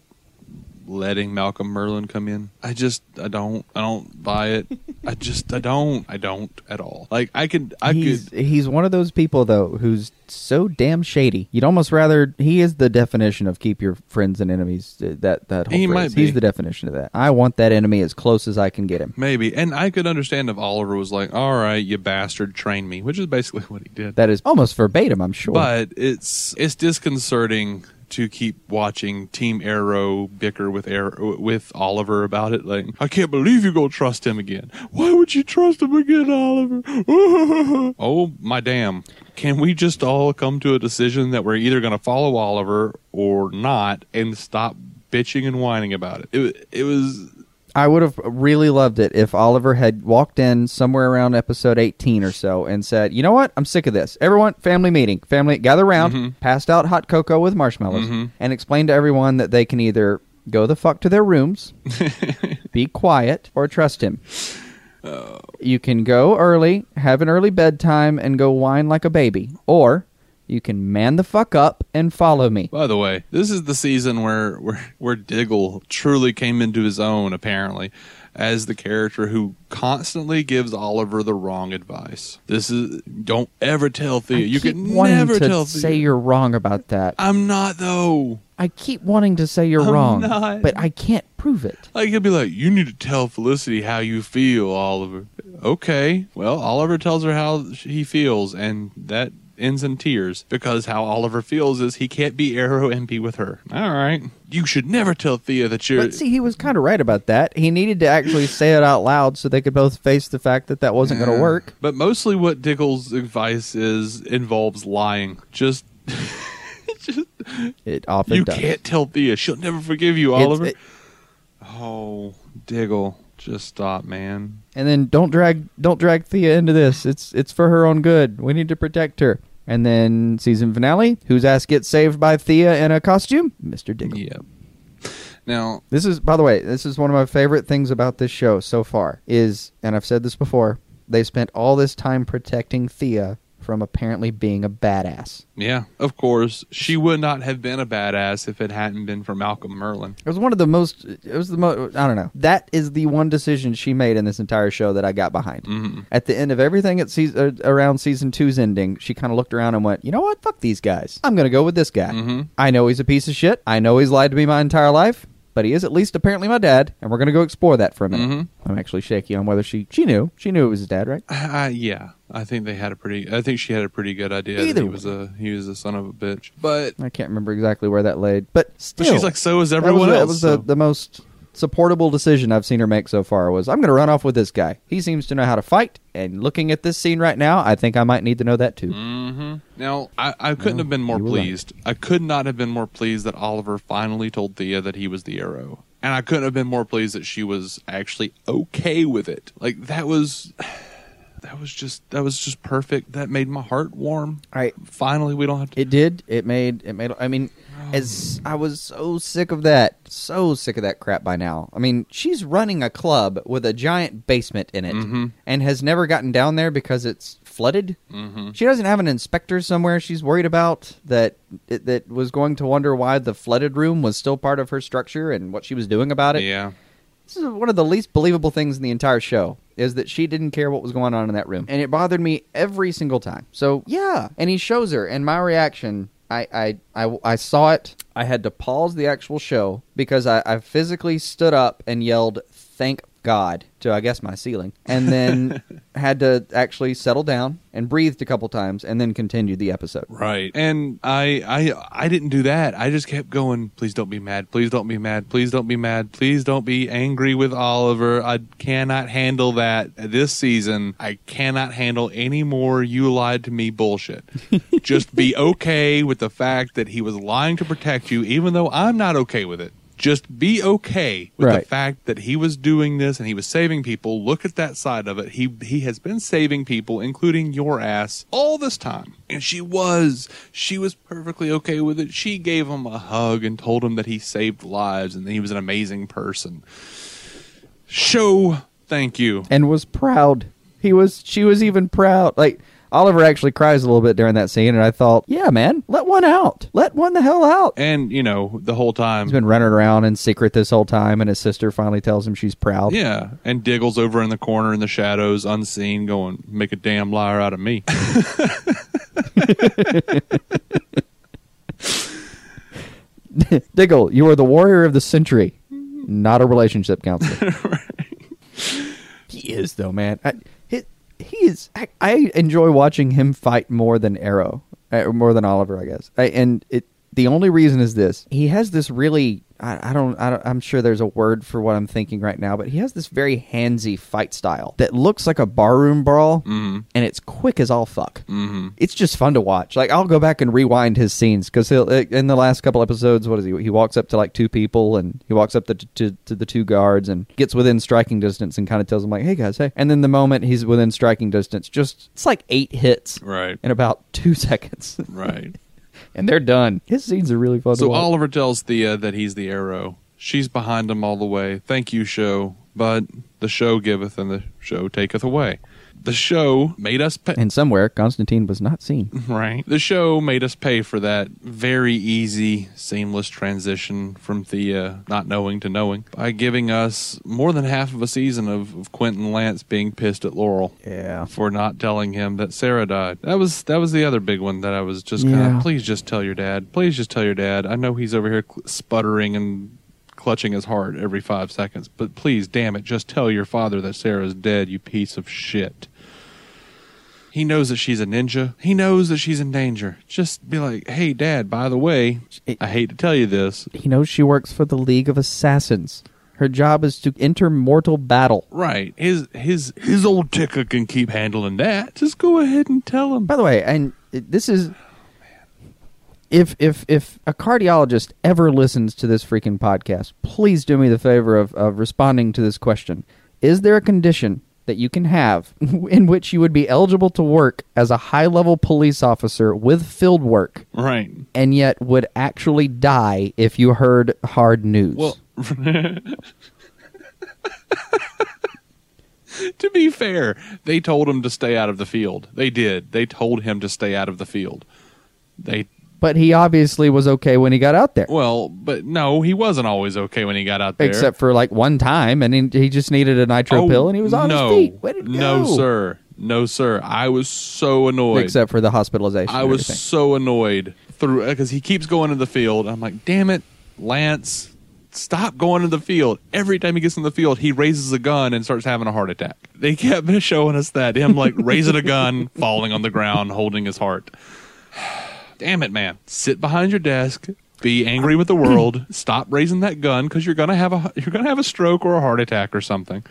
letting Malcolm Merlyn come in. I just I don't I don't buy it. I just I don't I don't at all. Like I could I he's, could he's one of those people though who's so damn shady. You'd almost rather he is the definition of keep your friends and enemies. uh, That that whole He phrase. might be. He's the definition of that. I want that enemy as close as I can get him. maybe and I could understand if Oliver was like, "All right, you bastard, train me," which is basically what he did. That is almost verbatim. I'm sure. But it's it's disconcerting to keep watching Team Arrow bicker with Arrow, with Oliver about it. Like, I can't believe you're gonna trust him again. Why would you trust him again, Oliver? oh my damn! Can we just all come to a decision that we're either gonna follow Oliver or not, and stop bitching and whining about it? It, it was I would have really loved it if Oliver had walked in somewhere around episode 18 or so and said, "You know what? I'm sick of this. Everyone, family meeting, family gather around, mm-hmm. passed out hot cocoa with marshmallows, mm-hmm. and explained to everyone that they can either go the fuck to their rooms, be quiet, or trust him." Oh. You can go early, have an early bedtime, and go whine like a baby, or you can man the fuck up and follow me. By the way, this is the season where where where Diggle truly came into his own, apparently, as the character who constantly gives Oliver the wrong advice. This is don't ever tell Thea. I you can never tell Thea. say you're wrong about that. I'm not though. I keep wanting to say you're I'm wrong, not. but I can't prove it. Like he'll be like, "You need to tell Felicity how you feel, Oliver." Okay, well, Oliver tells her how he feels, and that ends in tears because how Oliver feels is he can't be Arrow and be with her. All right, you should never tell Thea that you're. But see, he was kind of right about that. He needed to actually say it out loud so they could both face the fact that that wasn't going to work. But mostly, what Diggle's advice is involves lying. Just, just It often you does. can't tell Thea; she'll never forgive you, Oliver. it- oh, Diggle, just stop, man. and then don't drag don't drag Thea into this. It's it's for her own good. We need to protect her. And then season finale, whose ass gets saved by Thea in a costume? Mr. Diggle. Yeah. Now, This is, by the way, this is one of my favorite things about this show so far. Is, and I've said this before, they spent all this time protecting Thea from apparently being a badass. yeah, of course, she would not have been a badass if it hadn't been for Malcolm Merlyn. It was one of the most. It was the most. I don't know. That is the one decision she made in this entire show that I got behind. Mhm. At the end of everything at season, uh, around season two's ending, she kind of looked around and went, "You know what? Fuck these guys. I'm gonna go with this guy. Mhm. I know he's a piece of shit. I know he's lied to me my entire life." But he is at least apparently my dad, and we're gonna go explore that for a minute. Mhm. I'm actually shaky on whether she she knew she knew it was his dad, right? Uh, yeah, I think they had a pretty. I think she had a pretty good idea that Either he was a he was a son of a bitch. But I can't remember exactly where that laid, but still, but she's like, so is that everyone was, else. That was so- the, the most supportable decision I've seen her make so far. Was I'm going to run off with this guy. He seems to know how to fight. And looking at this scene right now, I think I might need to know that too. hmm Now, I, I couldn't Well, have been more you were right. pleased. I could not have been more pleased that Oliver finally told Thea that he was the arrow. And I couldn't have been more pleased that she was actually okay with it. Like that was that was just that was just perfect. That made my heart warm. I Finally, we don't have to It did. It made. It made. I mean, as I was so sick of that, so sick of that crap by now. I mean, she's running a club with a giant basement in it, Mhm. and has never gotten down there because it's flooded. Mhm. She doesn't have an inspector somewhere she's worried about that that was going to wonder why the flooded room was still part of her structure and what she was doing about it. Yeah. This is one of the least believable things in the entire show is that she didn't care what was going on in that room. And it bothered me every single time. So, yeah. And he shows her, and my reaction, I, I, I, I saw it. I had to pause the actual show because I, I physically stood up and yelled, thank God, to, I guess, my ceiling. And then had to actually settle down and breathed a couple times and then continued the episode. Right. And I I I didn't do that. I just kept going, please don't be mad. Please don't be mad. Please don't be mad. Please don't be angry with Oliver. I cannot handle that this season. I cannot handle any more you lied to me bullshit. just be okay with the fact that he was lying to protect you even though I'm not okay with it. Just be okay with Right. the fact that he was doing this and he was saving people. Look at that side of it. He he has been saving people, including your ass, all this time. And she was. She was perfectly okay with it. She gave him a hug and told him that he saved lives and that he was an amazing person. Show thank you. and was proud. He was. She was even proud. Like Oliver actually cries a little bit during that scene, and I thought, yeah, man, let one out. Let one the hell out. And you know, the whole time He's been running around in secret this whole time, and his sister finally tells him she's proud. Yeah, and Diggle's over in the corner in the shadows, unseen, going, "Make a damn liar out of me." Diggle, you are the warrior of the century, not a relationship counselor. He is though, man. I, he, is. I, I enjoy watching him fight more than Arrow, uh, more than Oliver, I guess. I, and it. The only reason is this: he has this really. I, I, don't, I don't. I'm sure there's a word for what I'm thinking right now, but he has this very handsy fight style that looks like a barroom brawl, and it's quick as all fuck. Mm-hmm. It's just fun to watch. Like I'll go back and rewind his scenes because he'll in the last couple episodes. What is he? He walks up to like two people and he walks up to to, to the two guards and gets within striking distance and kind of tells them like, "Hey guys, hey." And then the moment he's within striking distance, just it's like eight hits right, in about two seconds, right. And they're done. His scenes are really fun. to So watch. Oliver tells Thea that he's the arrow. She's behind him all the way. Thank you, show. But the show giveth and the show taketh away. The show made us pay. and somewhere Constantine was not seen. Right. The show made us pay for that very easy, seamless transition from Thea not knowing to knowing by giving us more than half of a season of, of Quentin Lance being pissed at Laurel. Yeah. For not telling him that Sara died. That was that was the other big one that I was just kind Yeah. of please just tell your dad. Please just tell your dad. I know he's over here cl- sputtering and clutching his heart every 5 seconds, but please damn it just tell your father that Sara's dead, you piece of shit. He knows that she's a ninja. He knows that she's in danger. Just be like, "Hey, Dad. By the way, I hate to tell you this. He knows she works for the League of Assassins. Her job is to enter mortal battle. Right? His his his old ticker can keep handling that. Just go ahead and tell him. By the way, and this is if if if a cardiologist ever listens to this freaking podcast, please do me the favor of, of responding to this question. Is there a condition that you can have in which you would be eligible to work as a high level police officer with field work Right. and yet would actually die if you heard hard news? Well, to be fair, they told him to stay out of the field. They did. They told him to stay out of the field. They but he obviously was okay when he got out there. well, but no, he wasn't always okay when he got out there. Except for like one time, and he, he just needed a nitro Oh, pill, and he was on no, his feet. No, sir. No, sir. I was so annoyed. Except for the hospitalization. I was so annoyed through because he keeps going to the field. I'm like, damn it, Lance, stop going to the field. Every time he gets in the field, he raises a gun and starts having a heart attack. They kept showing us that him like raising a gun, falling on the ground, holding his heart. Damn it, man! Sit behind your desk. Be angry with the world. Stop raising that gun because you're gonna have a you're gonna have a stroke or a heart attack or something.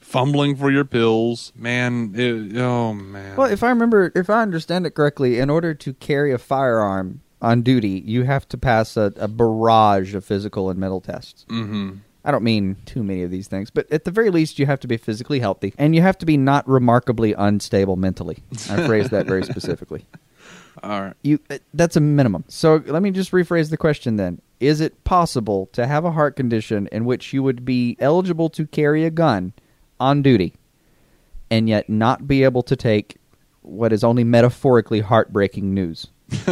Fumbling for your pills, man. it- oh man. Well, if I remember, if I understand it correctly, in order to carry a firearm on duty, you have to pass a, a barrage of physical and mental tests. mm-hmm. I don't mean too many of these things, but at the very least, you have to be physically healthy and you have to be not remarkably unstable mentally. I phrased that very specifically. All right. You uh, that's a minimum. So let me just rephrase the question then. Is it possible to have a heart condition in which you would be eligible to carry a gun on duty and yet not be able to take what is only metaphorically heartbreaking news?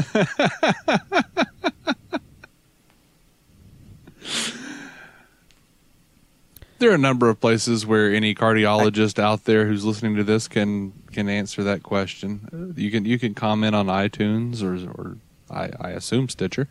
There are a number of places where any cardiologist out there who's listening to this can can answer that question. Uh, You can you can comment on iTunes or or I, I assume Stitcher.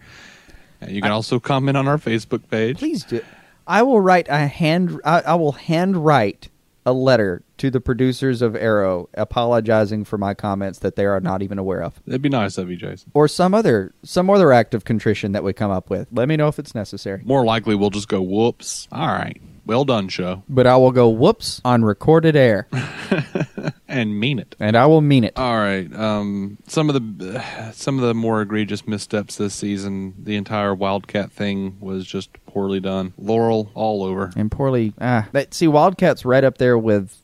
And you can also comment on our Facebook page. Please do. I will write a hand I, I will hand write a letter to the producers of Arrow apologizing for my comments that they are not even aware of. That'd be nice of you, Jason. Or some other some other act of contrition that we come up with. Let me know if it's necessary. More likely, we'll just go whoops. All right, well done, show. But I will go whoops on recorded air. and mean it. and I will mean it. All right. Um, some of the some of the more egregious missteps this season. The entire Wildcat thing was just poorly done. Laurel all over. and poorly. Ah, that, see, Wildcat's right up there with.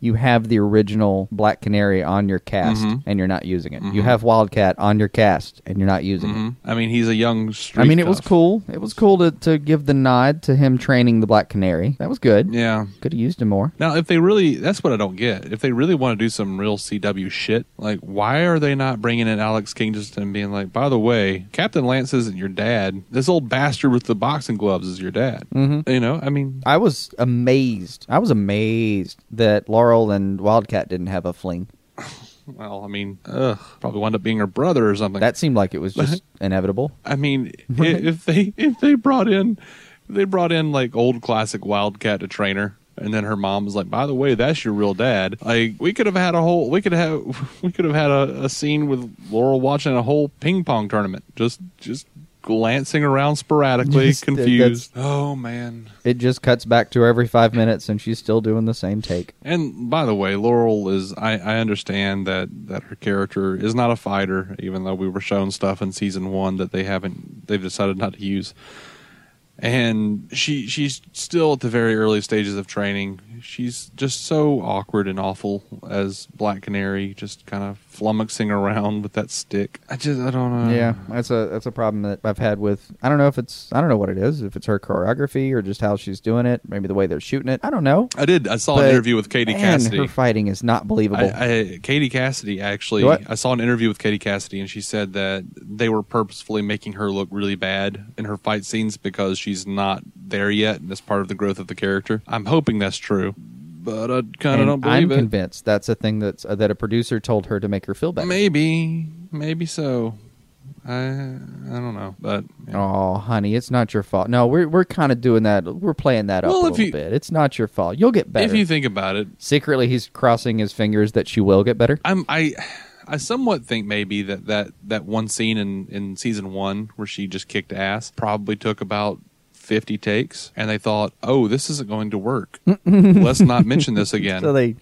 You have the original Black Canary on your cast, Mhm. and you're not using it. You have Wildcat on your cast, and you're not using it. Mhm. I mean, he's a young. Street I mean, it was tough. cool. It was cool to, to give the nod to him training the Black Canary. That was good. Yeah. Could have used him more. Now, if they really, that's what I don't get. If they really want to do some real CW shit, like, why are they not bringing in Alex Kingston and being like, by the way, Captain Lance isn't your dad. This old bastard with the boxing gloves is your dad. Mm-hmm. You know, I mean, I was amazed. I was amazed that Laurel and Wildcat didn't have a fling. well, I mean, ugh, probably wound up being her brother or something. That seemed like it was just inevitable. I mean, if they if they brought in if they brought in like old classic Wildcat to train her, and then her mom was like, "By the way, that's your real dad." Like we could have had a whole we could have we could have had a, a scene with Laurel watching a whole ping pong tournament, just just glancing around sporadically, Just, confused. Oh man. It just cuts back to her every five minutes, and she's still doing the same take. And by the way, Laurel is I, I understand that, that her character is not a fighter, even though we were shown stuff in season one that they haven't they've decided not to use. And she she's still at the very early stages of training. She's just so awkward and awful as Black Canary, just kind of flummoxing around with that stick. I just I don't know. Yeah, that's a that's a problem that I've had with. I don't know if it's I don't know what it is. If it's her choreography or just how she's doing it, maybe the way they're shooting it. I don't know. I did. I saw But, an interview with Katie man, Cassidy. Her fighting is not believable. I, I, Katie Cassidy actually. What? I saw an interview with Katie Cassidy, and she said that they were purposefully making her look really bad in her fight scenes because she's not there yet, and that's part of the growth of the character. I'm hoping that's true, but I kind of don't believe I'm it. convinced that's a thing that's uh, that a producer told her to make her feel better. Maybe, maybe so. I I don't know, but yeah. Oh, honey, it's not your fault. No, we're we're kind of doing that. We're playing that up Well, a little you- bit. It's not your fault. You'll get better. if you think about it, Secretly, he's crossing his fingers that she will get better. I'm I. I somewhat think maybe that, that, that one scene in, in season one where she just kicked ass probably took about 50 takes and they thought, oh, this isn't going to work. Let's not mention this again. So they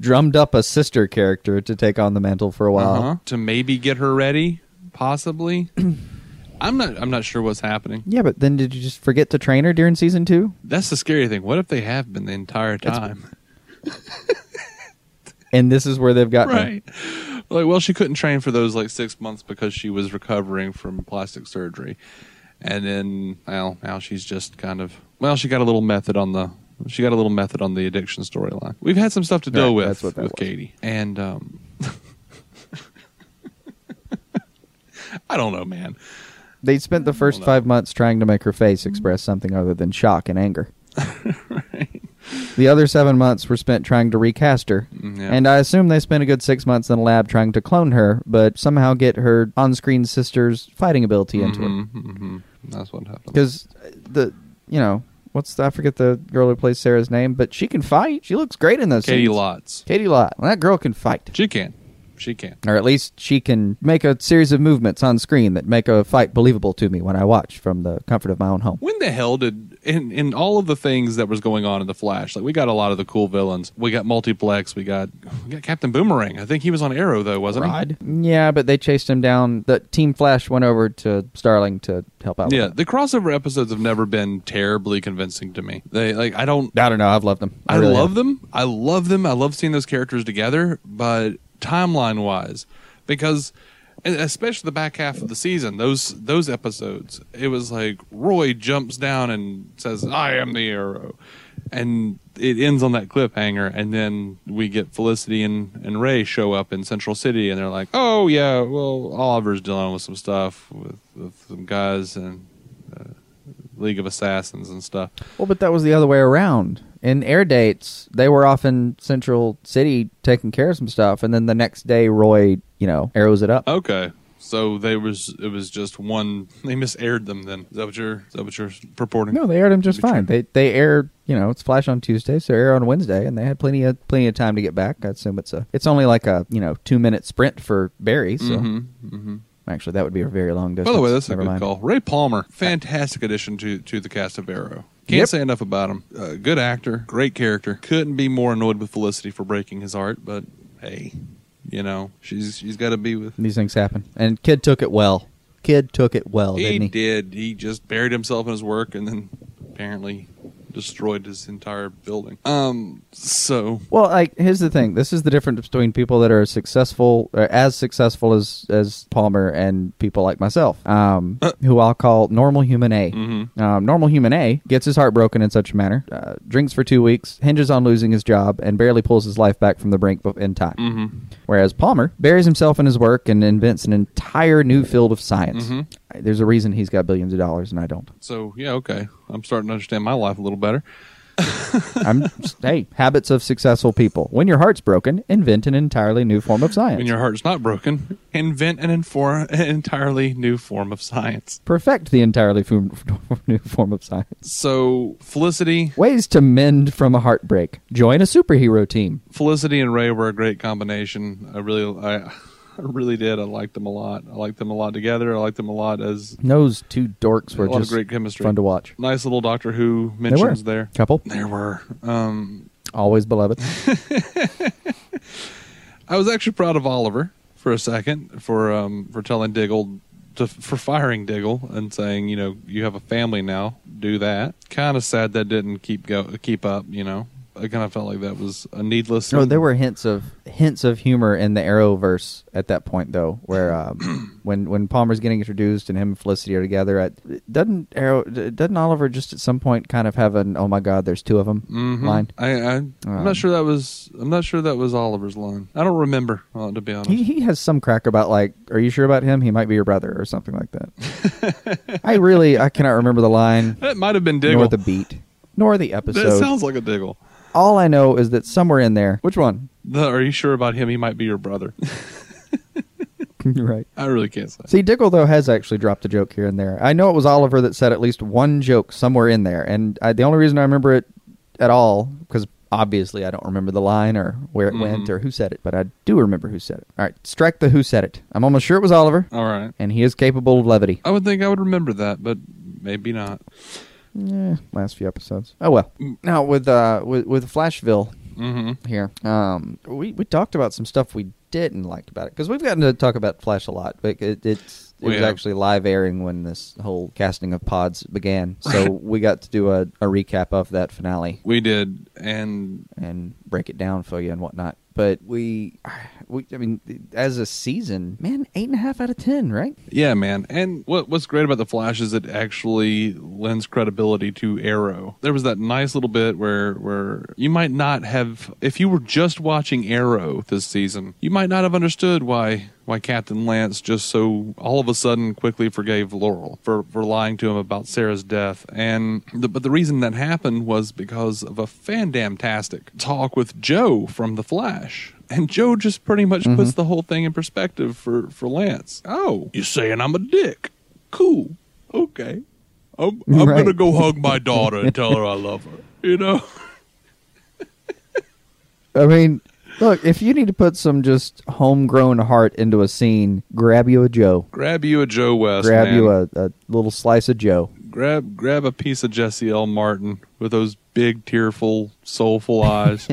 drummed up a sister character to take on the mantle for a while. uh-huh. To maybe get her ready, possibly. I'm not I'm not sure what's happening. Yeah, but then did you just forget to train her during season two? That's the scary thing. What if they have been the entire time? And this is where they've gotten her. right. Like, well, she couldn't train for those like six months because she was recovering from plastic surgery, and then well, now she's just kind of well, she got a little method on the she got a little method on the addiction storyline. We've had some stuff to deal Right, with with was. Katie, and um, I don't know, man. They spent the first five months trying to make her face express something other than shock and anger. The other seven months were spent trying to recast her. Mm, yeah. And I assume they spent a good six months in a lab trying to clone her, but somehow get her on screen sister's fighting ability into her. Mhm, mhm. That's what happened. Because the, you know, what's the, I forget the girl who plays Sara's name, but she can fight. She looks great in those Katie scenes. Lotz, Katie Lott. Well, that girl can fight. she can, she can. Or at least she can make a series of movements on screen that make a fight believable to me when I watch from the comfort of my own home. When the hell did in in all of the things that was going on in the Flash? Like we got a lot of the cool villains. We got Multiplex. We got we got Captain Boomerang. I think he was on Arrow though, wasn't Rod? Yeah, but they chased him down. The Team Flash went over to Starling to help out. Yeah, the crossover episodes have never been terribly convincing to me. They like I don't. I don't know. I've loved them. I, really love have. them. I love them. I love seeing those characters together. But timeline wise, because especially the back half of the season, those those episodes, it was like Roy jumps down and says, "I am the Arrow," and it ends on that cliffhanger. And then we get Felicity and and Ray show up in Central City, and they're like, "Oh yeah, well Oliver's dealing with some stuff with, with some guys and." Uh, League of Assassins and stuff. Well, but that was the other way around. In air dates, they were off in Central City taking care of some stuff, and then the next day, Roy, you know, arrows it up. Okay. So they was it was just one they misaired them then. Is that what you're is that what you're purporting? No, they aired them just fine. They they aired, you know, it's Flash on Tuesday, so they air on Wednesday, and they had plenty of plenty of time to get back. I assume it's a it's only like a you know two minute sprint for Barry. So Mhm, mhm. actually, that would be a very long distance. By the way, that's a good mind. call. Ray Palmer, fantastic addition to to the cast of Arrow. Can't Yep. say enough about him. Uh, good actor, great character. Couldn't be more annoyed with Felicity for breaking his heart, but hey, you know, she's she's got to be with. These things happen, and kid took it well. Kid took it well, He didn't he? did. He just buried himself in his work, and then apparently destroyed his entire building. Um. So Well, like here's the thing. This is the difference between people that are successful, or as successful as as Palmer, and people like myself, um, who I'll call normal human A. Um, normal human A gets his heart broken in such a manner, uh, drinks for two weeks, hinges on losing his job, and barely pulls his life back from the brink in time. Whereas Palmer buries himself in his work and invents an entire new field of science. There's a reason he's got billions of dollars and I don't. so yeah. Okay. I'm starting to understand my life a little better. I'm hey, habits of successful people. When your heart's broken, invent an entirely new form of science. When your heart's not broken, invent an, inform- an entirely new form of science. perfect the entirely new form of science. So Felicity, Ways to mend from a heartbreak. Join a superhero team. Felicity and Ray were a great combination. I really, I, I really did. I liked them a lot. I liked them a lot together. I liked them a lot as Those two dorks were a lot of just great chemistry. fun to watch. Nice little Doctor Who mentions there. Couple. There were. Um, Always beloved. I was actually proud of Oliver for a second for um, for telling Diggle to for firing Diggle and saying, you know, you have a family now, do that. Kind of sad that didn't keep go keep up. You know, I kind of felt like that was a needless. No, there were hints of hints of humor in the Arrowverse at that point, though, where um, when when Palmer's getting introduced and him and Felicity are together, at, doesn't Arrow doesn't Oliver just at some point kind of have an "Oh my God, there's two of them" Mhm. line? I, I I'm Um, not sure that was I'm not sure that was Oliver's line. I don't remember uh, to be honest. He he has some crack about like, "Are you sure about him? He might be your brother" or something like that. I really I cannot remember the line, that might have been Diggle. nor the beat, nor the episode. that sounds like a Diggle. All I know is that somewhere in there, which one? The, are you sure about him? He might be your brother. You're right. I really can't say. See, Diggle though has actually dropped a joke here and there. I know it was Oliver that said at least one joke somewhere in there, and I, the only reason I remember it at all because obviously I don't remember the line or where it went Mhm. or who said it, but I do remember who said it. All right, strike the who said it. I'm almost sure it was Oliver, All right. and he is capable of levity. I would think I would remember that, but maybe not. Yeah, last few episodes. Oh well. Now with uh with with Flashville Mm-hmm. here, um, we we talked about some stuff we didn't like about it because we've gotten to talk about Flash a lot, but it, it's it We was have. actually live airing when this whole casting of pods began, so we got to do a, a recap of that finale We did, and and break it down for you and whatnot. But we, we, I mean, as a season, man, eight and a half out of ten, right? yeah, man. And what what's great about the Flash is it actually lends credibility to Arrow. There was that nice little bit where where you might not have, if you were just watching Arrow this season, you might not have understood why why Captain Lance just so all of a sudden quickly forgave Laurel for, for lying to him about Sara's death. And the, but the reason that happened was because of a fan damn tastic talk with Joe from The Flash. And Joe just pretty much puts mm-hmm. the whole thing in perspective for, for Lance. Oh, you're saying I'm a dick. Cool. Okay. I'm, I'm Right. going to go hug my daughter and tell her I love her. You know? I mean, look, if you need to put some just homegrown heart into a scene, grab you a Joe. Grab you a Joe West. grab man. you a, a little slice of Joe. grab grab a piece of Jesse L. Martin with those big, tearful, soulful eyes.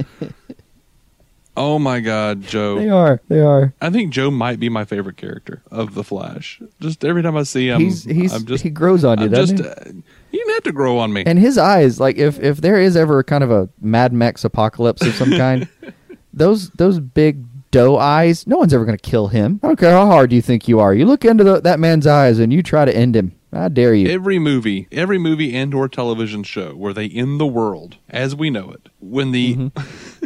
oh my God, Joe! They are. They are. I think Joe might be my favorite character of the Flash. Just every time I see him, he's he's I'm just he grows on you, I'm doesn't just. he? Uh, he didn't have to grow on me. And his eyes, like if if there is ever kind of a Mad Max apocalypse of some kind, those those big doe eyes, no one's ever going to kill him. I don't care how hard you think you are. You look into the, that man's eyes and you try to end him. How dare you? every movie, every movie and or television show where they end the world as we know it, when the Mm-hmm.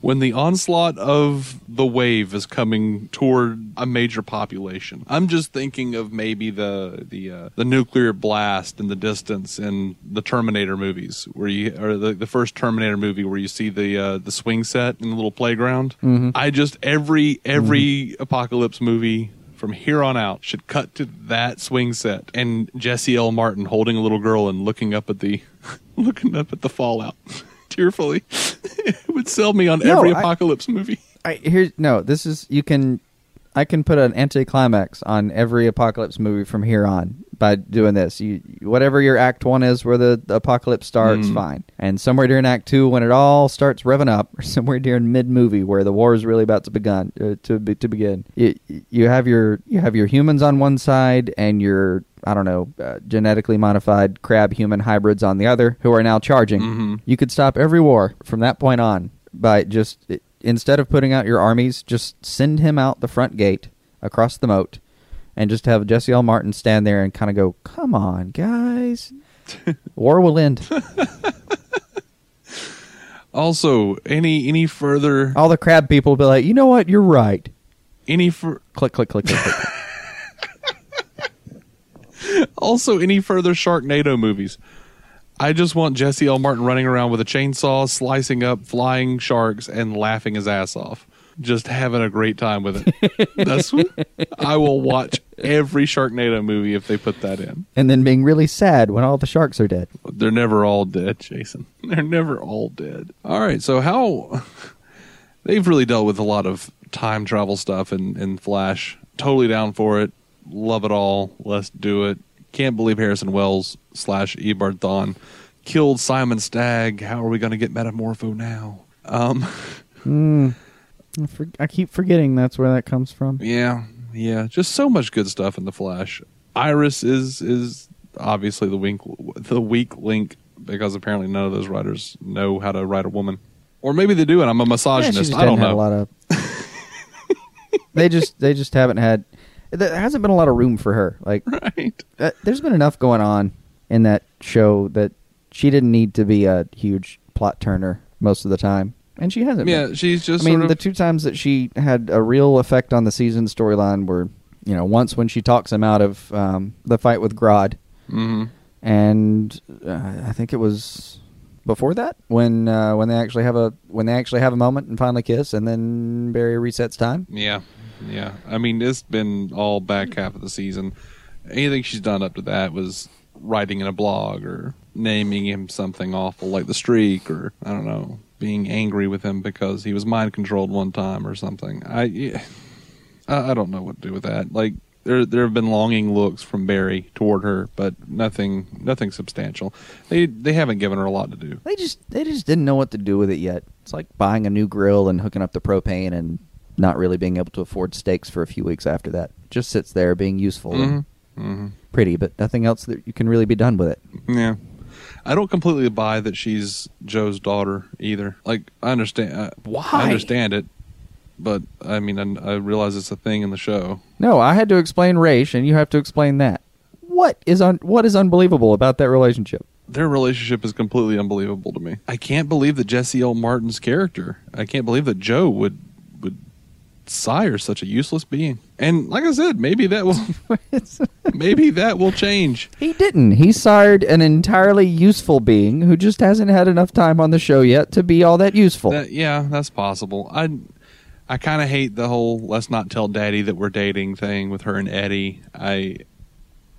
when the onslaught of the wave is coming toward a major population, I'm just thinking of maybe the the uh, the nuclear blast in the distance in the Terminator movies, where you or the, the first Terminator movie where you see the uh, the swing set in the little playground. Mm-hmm. I just every every apocalypse movie from here on out should cut to that swing set and Jesse L. Martin holding a little girl and looking up at the looking up at the fallout tearfully. it would sell me on No, every I- apocalypse movie. I, here, no, this is you can. I can put an anticlimax on every apocalypse movie from here on by doing this. You whatever your act one is, where the, the apocalypse starts, Mm. fine. And somewhere during act two, when it all starts revving up, or somewhere during mid movie where the war is really about to begun uh, to be, to begin, you, you have your you have your humans on one side and your I don't know uh, genetically modified crab human hybrids on the other, who are now charging. Mhm. You could stop every war from that point on by just instead of putting out your armies, just send him out the front gate across the moat, and just have Jesse L. Martin stand there and kind of go, "Come on, guys, war will end." Also, any any further All the crab people will be like, "You know what? You're right." any for Click, click, click, click, click. also any further Sharknado movies. I just want Jesse L. Martin running around with a chainsaw, slicing up flying sharks, and laughing his ass off. Just having a great time with it. That's what I will watch every Sharknado movie if they put that in. and then being really sad when all the sharks are dead. They're never all dead, Jason. They're never all dead. All right, so how they've really dealt with a lot of time travel stuff in, in Flash. Totally down for it. Love it all. Let's do it. Can't believe Harrison Wells slash Eobard Thawne killed Simon Stagg. How are we going to get Metamorpho now? Um, I, for- I keep forgetting that's where that comes from. yeah, yeah, just so much good stuff in the Flash. Iris is is obviously the weak the weak link because apparently none of those writers know how to write a woman, or maybe they do, and I'm a misogynist. just I don't know. a lot of. they just they just haven't had. There hasn't been a lot of room for her. Like right? uh, there's been enough going on in that show that she didn't need to be a huge plot turner most of the time, and she hasn't. Yeah, been. she's just. I mean, the two times that she had a real effect on the season storyline were, you know, once when she talks him out of um, the fight with Grodd, Mhm. and uh, I think it was before that when uh, when they actually have a when they actually have a moment and finally kiss, and then Barry resets time. Yeah, yeah. I mean, it's been all back half of the season. Anything she's done up to that was writing in a blog or naming him something awful like the streak, or I don't know, being angry with him because he was mind controlled one time or something. I, yeah, I, don't know what to do with that. Like there, there have been longing looks from Barry toward her, but nothing, nothing substantial. They, they haven't given her a lot to do. They just they just didn't know what to do with it yet. It's like buying a new grill and hooking up the propane and not really being able to afford steaks for a few weeks after that. Just sits there being useful and hmm pretty, but nothing else that you can really be done with it. Yeah. I don't completely buy that she's Joe's daughter either. Like I understand uh, Why? I understand it, but I mean I, I realize it's a thing in the show. No, I had to explain Ra's, and you have to explain that. What is un- what is unbelievable about that relationship? Their relationship is completely unbelievable to me. I can't believe that Jesse L. Martin's character. I can't believe that Joe would sire such a useless being. And like I said, maybe that will maybe that will change. he didn't. He sired an entirely useful being who just hasn't had enough time on the show yet to be all that useful. That, yeah, that's possible. I I kind of hate the whole "let's not tell Daddy that we're dating" thing with her and Eddie. I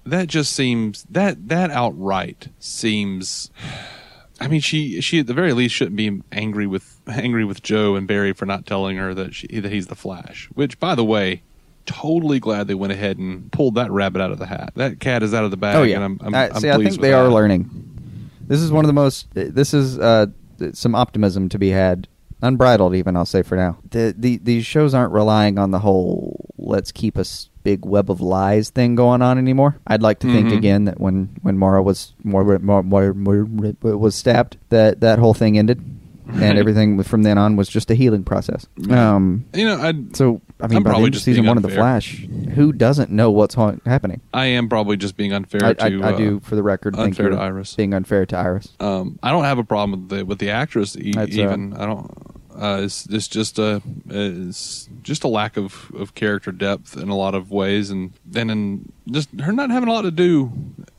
that just seems that that outright seems. I mean, she she at the very least shouldn't be angry with angry with Joe and Barry for not telling her that she that he's the Flash. Which, by the way, totally glad they went ahead and pulled that rabbit out of the hat. That cat is out of the bag. oh yeah. and I'm, I'm, Uh, I'm see, I think they are learning. This is one of the most. This is uh, some optimism to be had, unbridled even. I'll say for now. The, the these shows aren't relying on the whole "let's keep a big web of lies" thing going on anymore. I'd like to think Mhm. again that when when Mara was Mara, Mara, Mara, Mara was stabbed, that that whole thing ended, Right. and everything from then on was just a healing process. Um. You know, I So I mean, I'm by the probably end of season one of the. Flash, who doesn't know what's ha- happening? I am probably just being unfair I, to. I, I uh, do, for the record, think unfair to Iris. being unfair to Iris. Um, I don't have a problem with the with the actress e- uh, even. I don't. Uh, it's, it's just a it's just a lack of, of character depth in a lot of ways, and then in just her not having a lot to do.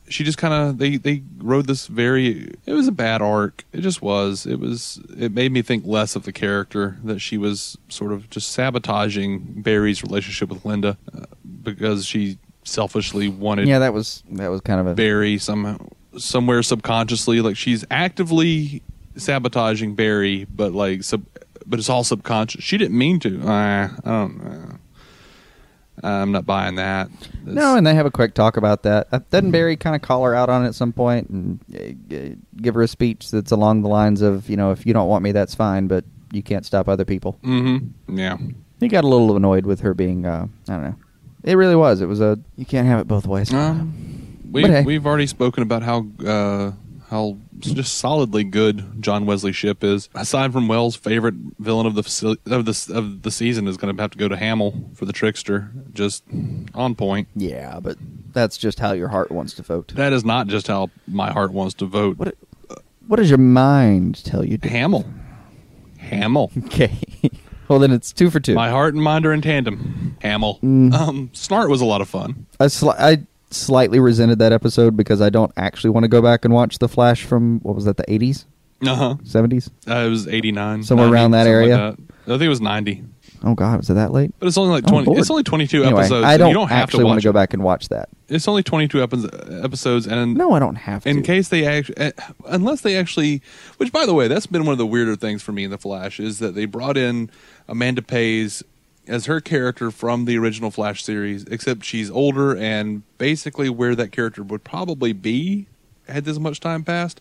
She just kind of they they wrote this very. It was a bad arc. It just was. It was. It made me think less of the character that she was sort of just sabotaging Barry's relationship with Linda uh, because she selfishly wanted Yeah, that was that was kind of a Barry somehow somewhere subconsciously like she's actively sabotaging Barry but like sub but it's all subconscious she didn't mean to uh, I don't know I'm not buying that. No, and they have a quick talk about that. Uh, Doesn't Barry kind of call her out on it at some point and uh, give her a speech that's along the lines of, you know, if you don't want me, that's fine, but you can't stop other people. Mm-hmm. Yeah. He got a little annoyed with her being, uh, I don't know. It really was. It was a you can't have it both ways. Um, we, hey. We've already spoken about how uh, how just solidly good John Wesley Shipp is. Aside from Wells' favorite villain of the faci- of the of the season is going to have to go to Hamill for the trickster. Just on point. yeah, but that's just how your heart wants to vote. That is not just how my heart wants to vote. What what does your mind tell you? To? Hamill. Hamill. Okay. well, then it's two for two. My heart and mind are in tandem. Hamill. Mm. Um, Snart was a lot of fun. I, sli- I slightly resented that episode because I don't actually want to go back and watch the Flash from what was that the eighties, Uh huh. seventies? Uh, it was eighty nine. Somewhere around that area? I think it was ninety. Oh God, was it that late? But it's only like Oh, twenty. Lord. it's only twenty two Anyway, episodes. I don't, you don't actually want to go back and watch that. It's only 22 epi- episodes, and No, I don't have to. in case they actually, unless they actually, which by the way, that's been one of the weirder things for me in the Flash is that they brought in Amanda Pays as her character from the original Flash series, except she's older and basically where that character would probably be had this much time passed.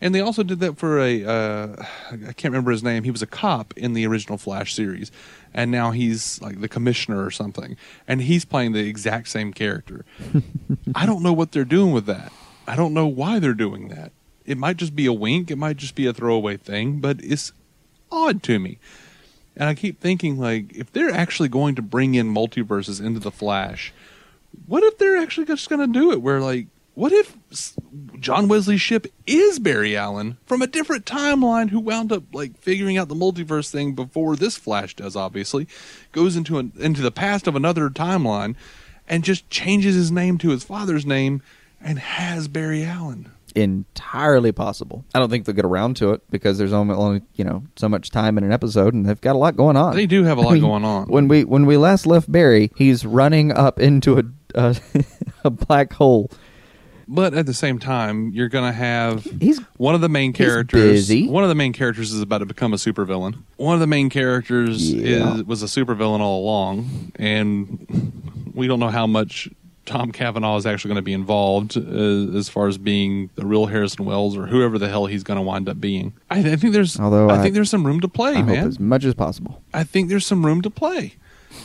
And they also did that for a uh, I can't remember his name. He was a cop in the original Flash series, and now he's like the commissioner or something, and he's playing the exact same character. I don't know what they're doing with that. I don't know why they're doing that. It might just be a wink. It might just be a throwaway thing, but it's odd to me. And I keep thinking, like, if they're actually going to bring in multiverses into the Flash, what if they're actually just going to do it? Where, like, what if John Wesley Shipp is Barry Allen from a different timeline who wound up like figuring out the multiverse thing before this Flash does? Obviously, goes into an, into the past of another timeline and just changes his name to his father's name and has Barry Allen. Entirely possible. I don't think they'll get around to it because there's only, only you know so much time in an episode, and they've got a lot going on. They do have a lot I mean, going on. When we when we last left Barry, he's running up into a a, a black hole. But at the same time, you're going to have He's one of the main characters. busy. One of the main characters is about to become a supervillain. One of the main characters Yeah. is was a supervillain all along, and we don't know how much Tom Cavanagh is actually going to be involved uh, as far as being the real Harrison Wells or whoever the hell he's going to wind up being. I, I think there's, Although I, I- think there's some room to play, I man. as much as possible. I think there's some room to play.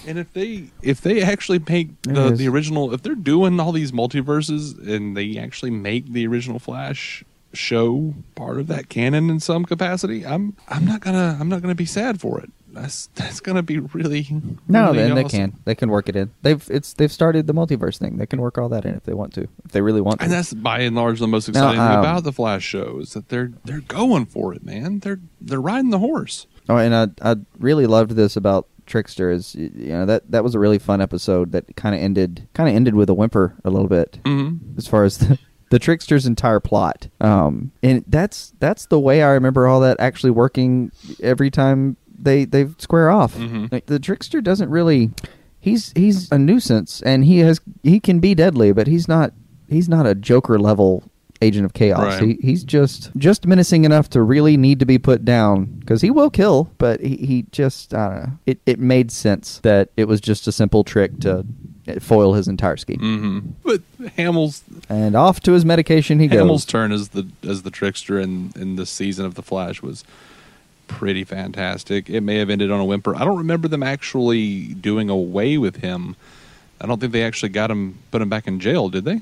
And if they if they actually make the, the original if they're doing all these multiverses and they actually make the original Flash show part of that canon in some capacity, I'm I'm not gonna I'm not gonna be sad for it. That's that's gonna be really No, really then they awesome. can. They can work it in. They've it's they've started the multiverse thing. They can work all that in if they want to. If they really want to. And that's by and large the most exciting thing um, about the Flash show is that they're they're going for it, man. They're they're riding the horse. Oh, and I I really loved this about Trickster is you know that that was a really fun episode that kind of ended kind of ended with a whimper a little bit Mm-hmm. as far as the, the Trickster's entire plot. Um, and that's that's the way I remember all that actually working every time they they square off. Mhm. Like the Trickster doesn't really he's he's a nuisance and he has he can be deadly, but he's not he's not a Joker level agent of chaos. Right. He he's just just menacing enough to really need to be put down because he will kill, but he, he just I don't know. It it made sense that it was just a simple trick to foil his entire scheme. Mm-hmm. But Hamill's And off to his medication he Hamill's goes. turn as the as the trickster in in this season of the Flash was pretty fantastic. It may have ended on a whimper. I don't remember them actually doing away with him. I don't think they actually got him put him back in jail, did they?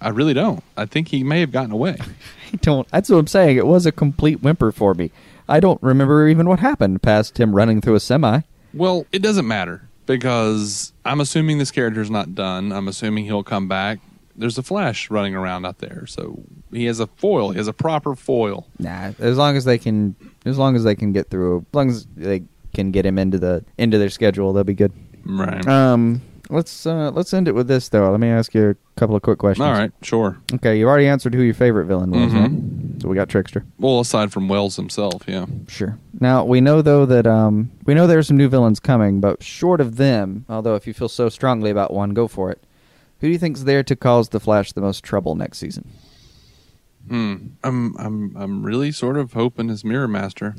I really don't. I think he may have gotten away. I don't. That's what I'm saying. It was a complete whimper for me. I don't remember even what happened past him running through a semi. Well, it doesn't matter because I'm assuming this character's not done. I'm assuming he'll come back. There's a Flash running around out there, so he has a foil. He has a proper foil. Nah, as long as they can, as long as they can get through, as long as they can get him into the into their schedule, they'll be good. Right. Um, let's uh, let's end it with this though. Let me ask you a couple of quick questions. All right. Sure. Okay, you already answered who your favorite villain was, Mhm. right? So we got Trickster. Well, aside from Wells himself, yeah. Sure. Now we know though that um we know there are some new villains coming, but short of them, although if you feel so strongly about one, go for it. Who do you think's there to cause the Flash the most trouble next season? Hmm. I'm I'm I'm really sort of hoping it's Mirror Master.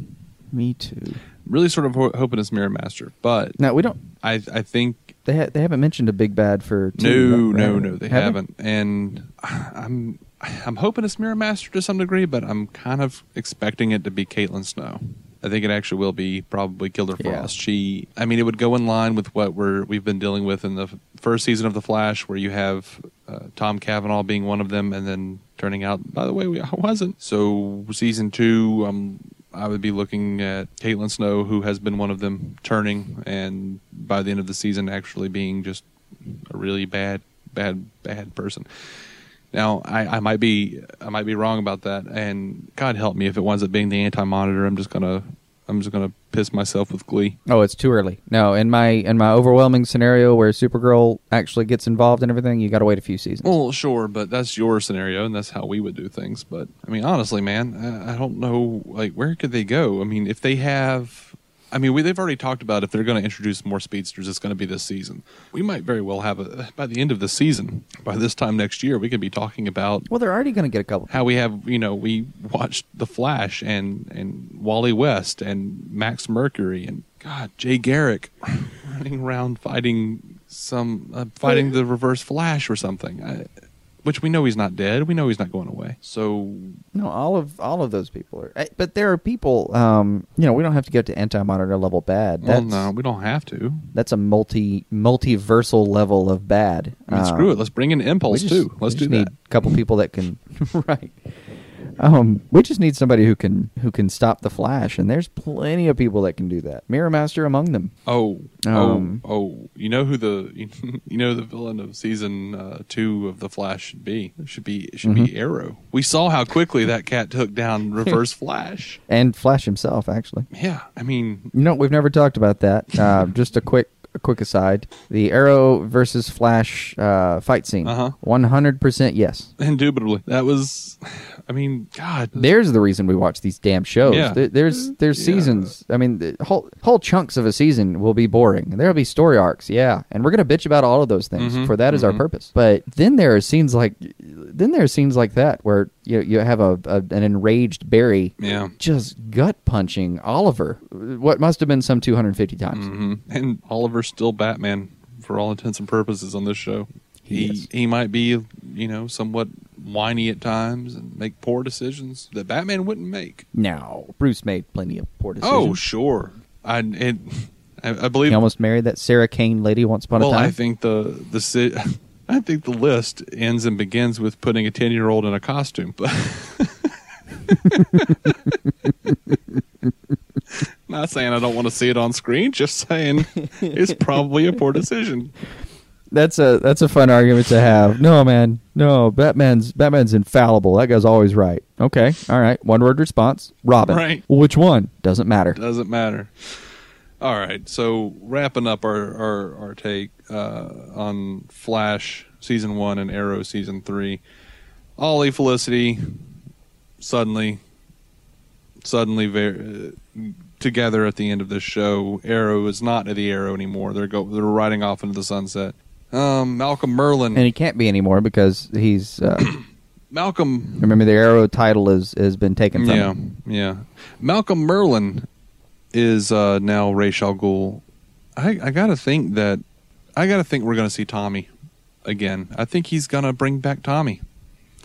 Me too. Really, sort of ho- hoping it's Mirror Master, but No, we don't. I I think They ha- they haven't mentioned a big bad for. two, no, right? no, no, they Have haven't. And I'm I'm hoping it's Mirror Master to some degree, but I'm kind of expecting it to be Caitlin Snow. I think it actually will be probably Yeah. Frost. She, I mean, it would go in line with what we're we've been dealing with in the f- first season of the Flash, where you have uh, Tom Cavanagh being one of them, and then turning out, by the way, we, I wasn't. So season two, um, I would be looking at Caitlin Snow, who has been one of them, turning, and by the end of the season, actually being just a really bad, bad, bad person. Now, I, I might be I might be wrong about that, and God help me if it winds up being the anti-monitor. I'm just gonna I'm just gonna piss myself with glee. Oh, it's too early. No, in my in my overwhelming scenario where Supergirl actually gets involved in everything, you got to wait a few seasons. Well, sure, but that's your scenario, and that's how we would do things. But I mean, honestly, man, I, I don't know. Like, where could they go? I mean, if they have, I mean, we, they've already talked about if they're going to introduce more speedsters, it's going to be this season. We might very well have a by the end of the season. By this time next year, we could be talking about Well, they're already going to get a couple. how we have you know we watched the flash and and wally west and max mercury and god jay garrick running around fighting some uh, fighting the reverse flash or something I, which we know he's not dead we know he's not going away so No, all of all of those people are. eh, But there are people. Um, you know, we don't have to get to anti-monitor level bad. well no we don't have to That's a multi multiversal level of bad. I mean, screw it let's bring in impulse just- too let's we do just need that a couple people that can. right. Um, we just need somebody who can who can stop the flash, and there's plenty of people that can do that. Mirror Master among them. Oh, Um, oh, oh! You know who the you know the villain of season uh, two of the Flash should be? It should be it should Mm-hmm. be Arrow. We saw how quickly that cat took down Reverse Flash. And Flash himself, actually. Yeah, I mean, You know, we've never talked about that. Uh, just a quick, a quick aside: the Arrow versus Flash uh, fight scene. Uh-huh. One hundred percent yes. indubitably, that was. I mean, God, There's the reason we watch these damn shows. Yeah. There- There's there's Yeah. seasons. I mean, the whole whole chunks of a season will be boring. There'll be story arcs, yeah, and we're gonna bitch about all of those things. Mhm, For that is our mhm. purpose. But then there are scenes like, then there are scenes like that where you you have a, a an enraged Barry, Yeah. just gut punching Oliver, what must have been some 250 times. hmm and Oliver's still Batman for all intents and purposes on this show. He He he might be you know somewhat whiny at times and make poor decisions that Batman wouldn't make. No, Bruce made plenty of poor oh, decisions. Oh, sure. I it, I, I believe. he almost married that Sarah Kane lady once upon well, a time. Well, I think the the I think the list ends and begins with putting a ten year old in a costume. But not saying I don't want to see it on screen. Just saying it's probably a poor decision. That's a that's a fun argument to have. No, man, no. Batman's Batman's infallible. That guy's always right. Okay, all right. One word response. Robin. Right. Well, which one? Doesn't matter. Doesn't matter. All right. So wrapping up our our, our take uh, on Flash season one and Arrow season three. Ollie Felicity suddenly suddenly very uh, together at the end of this show. Arrow is not the Arrow anymore. They're go they're riding off into the sunset. Um, Malcolm Merlyn. And he can't be anymore because he's. Uh, Malcolm remember, the Arrow title is has been taken from Yeah, him. yeah. Malcolm Merlyn is uh, now Ra's al Ghul. I, I gotta think that I gotta think we're gonna see Tommy again. I think he's gonna bring back Tommy.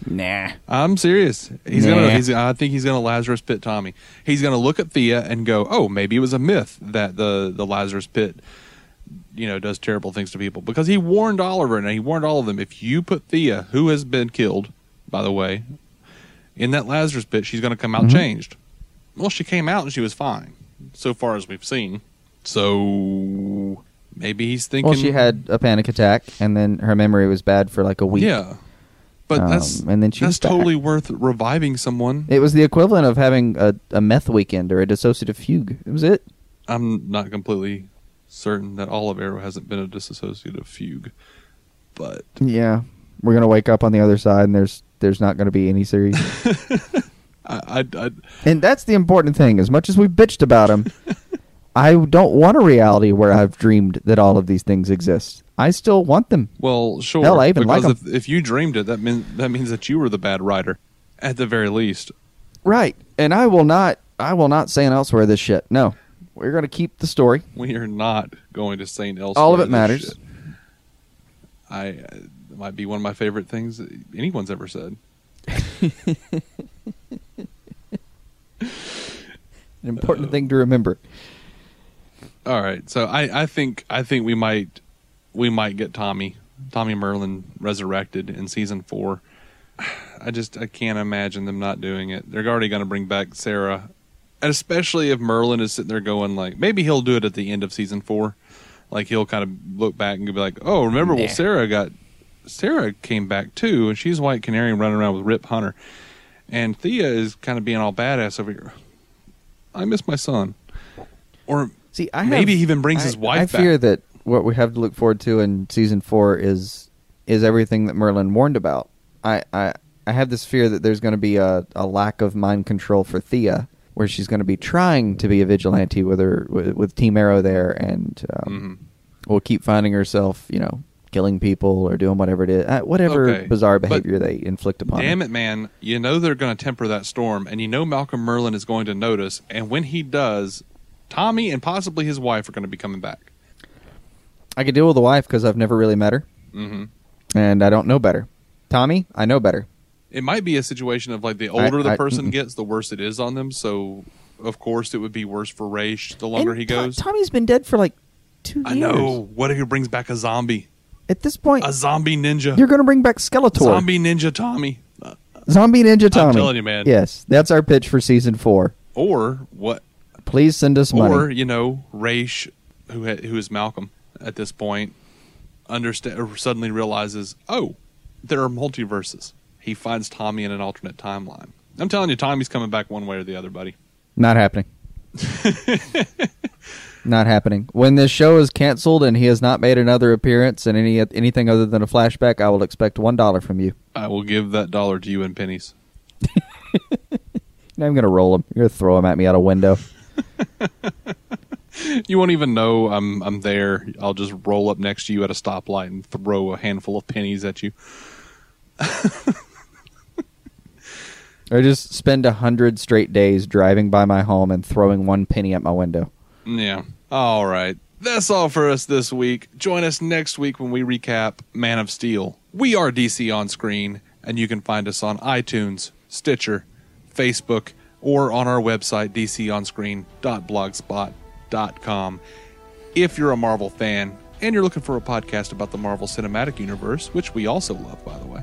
Nah. I'm serious. He's Nah. gonna. He's, I think he's gonna Lazarus Pit Tommy. He's gonna look at Thea and go, "Oh, maybe it was a myth that the the Lazarus Pit, you know, does terrible things to people." Because he warned Oliver and he warned all of them. If you put Thea, who has been killed, by the way, in that Lazarus Pit, she's gonna come out Mhm. changed. Well, she came out and she was fine, so far as we've seen. So maybe he's thinking. Well, she had a panic attack, and then her memory was bad for like a week. Yeah. But Um, that's and then she that's totally worth reviving someone. It was the equivalent of having a, a meth weekend or a dissociative fugue. It was it. I'm not completely certain that all of Arrow hasn't been a disassociative fugue, but Yeah, we're gonna wake up on the other side, and there's there's not gonna be any series. I, I, I and that's the important thing. As much as we've bitched about him, I don't want a reality where I've dreamed that all of these things exist. I still want them. well, sure. Hell, I even like because if, if you dreamed it, that mean that means that you were the bad writer, at the very least. Right. And I will not I will not say an elsewhere this shit. No, we're going to keep the story. We are not going to St. Elsewhere. All of it matters. shit. I uh, it might be one of my favorite things anyone's ever said. An important thing to remember. All right, so I, I think I think we might we might get Tommy Tommy Merlyn resurrected in season four. I just I can't imagine them not doing it. They're already going to bring back Sara, and especially if Merlyn is sitting there going like maybe he'll do it at the end of season four, like he'll kind of look back and be like, oh remember Nah. well Sara got Sara came back too, and she's White Canary running around with Rip Hunter, and Thea is kind of being all badass over here. I miss my son, or See, I Maybe have- he even brings I- his wife I back. fear that what we have to look forward to in season four is is everything that Merlyn warned about. I I, I have this fear that there's going to be a, a lack of mind control for Thea, where she's going to be trying to be a vigilante with her with, with Team Arrow there, and um, Mhm. will keep finding herself, you know, killing people or doing whatever it is, uh, whatever Okay, bizarre but behavior they inflict upon. Her. Damn her. it, man. You know they're going to temper that storm, and you know Malcolm Merlyn is going to notice. And when he does, Tommy and possibly his wife are going to be coming back. I could deal with the wife because I've never really met her, hmm and I don't know better. Tommy, I know better. It might be a situation of like the older the I- person gets, the worse it is on them. So, of course, it would be worse for Ra's the longer he goes. Tommy's been dead for like two I years. know. What if he brings back a zombie? At this point, A zombie ninja. you're going to bring back Skeletor. Zombie ninja Tommy. Zombie Ninja Tommy. I'm telling you, man. Yes, that's our pitch for season four. or what? Please send us money. Or you know, Ra's, who ha- who is Malcolm at this point, understand or suddenly realizes, oh, there are multiverses. He finds Tommy in an alternate timeline. I'm telling you, Tommy's coming back one way or the other, buddy. Not happening. not happening. When this show is canceled and he has not made another appearance in any anything other than a flashback, I will expect one dollar from you. I will give that dollar to you in pennies. Now I'm going to roll him. You're going to throw him at me out a window. You won't even know I'm I'm there. I'll just roll up next to you at a stoplight and throw a handful of pennies at you. Or just spend a hundred straight days driving by my home and throwing one penny at my window. Yeah. All right. That's all for us this week. Join us next week when we recap Man of Steel. We are DC on screen, and you can find us on iTunes, Stitcher, Facebook, or on our website, dconscreen.blogspot.com. If you're a Marvel fan and you're looking for a podcast about the Marvel Cinematic Universe, which we also love, by the way,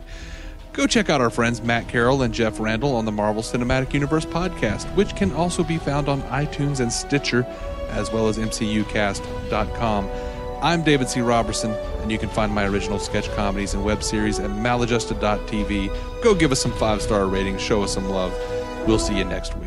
Go check out our friends Matt Carroll and Jeff Randall on the Marvel Cinematic Universe podcast, which can also be found on iTunes and Stitcher, as well as MCUcast.com. I'm David C. Roberson, and you can find my original sketch comedies and web series at maladjusted.tv. Go give us some five star ratings, show us some love. We'll see you next week.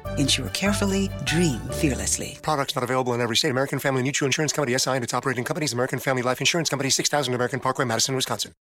Insure carefully, dream fearlessly. Products not available in every state. American Family Mutual Insurance Company, SI, and its operating companies, American Family Life Insurance Company, 6000 American Parkway, Madison, Wisconsin.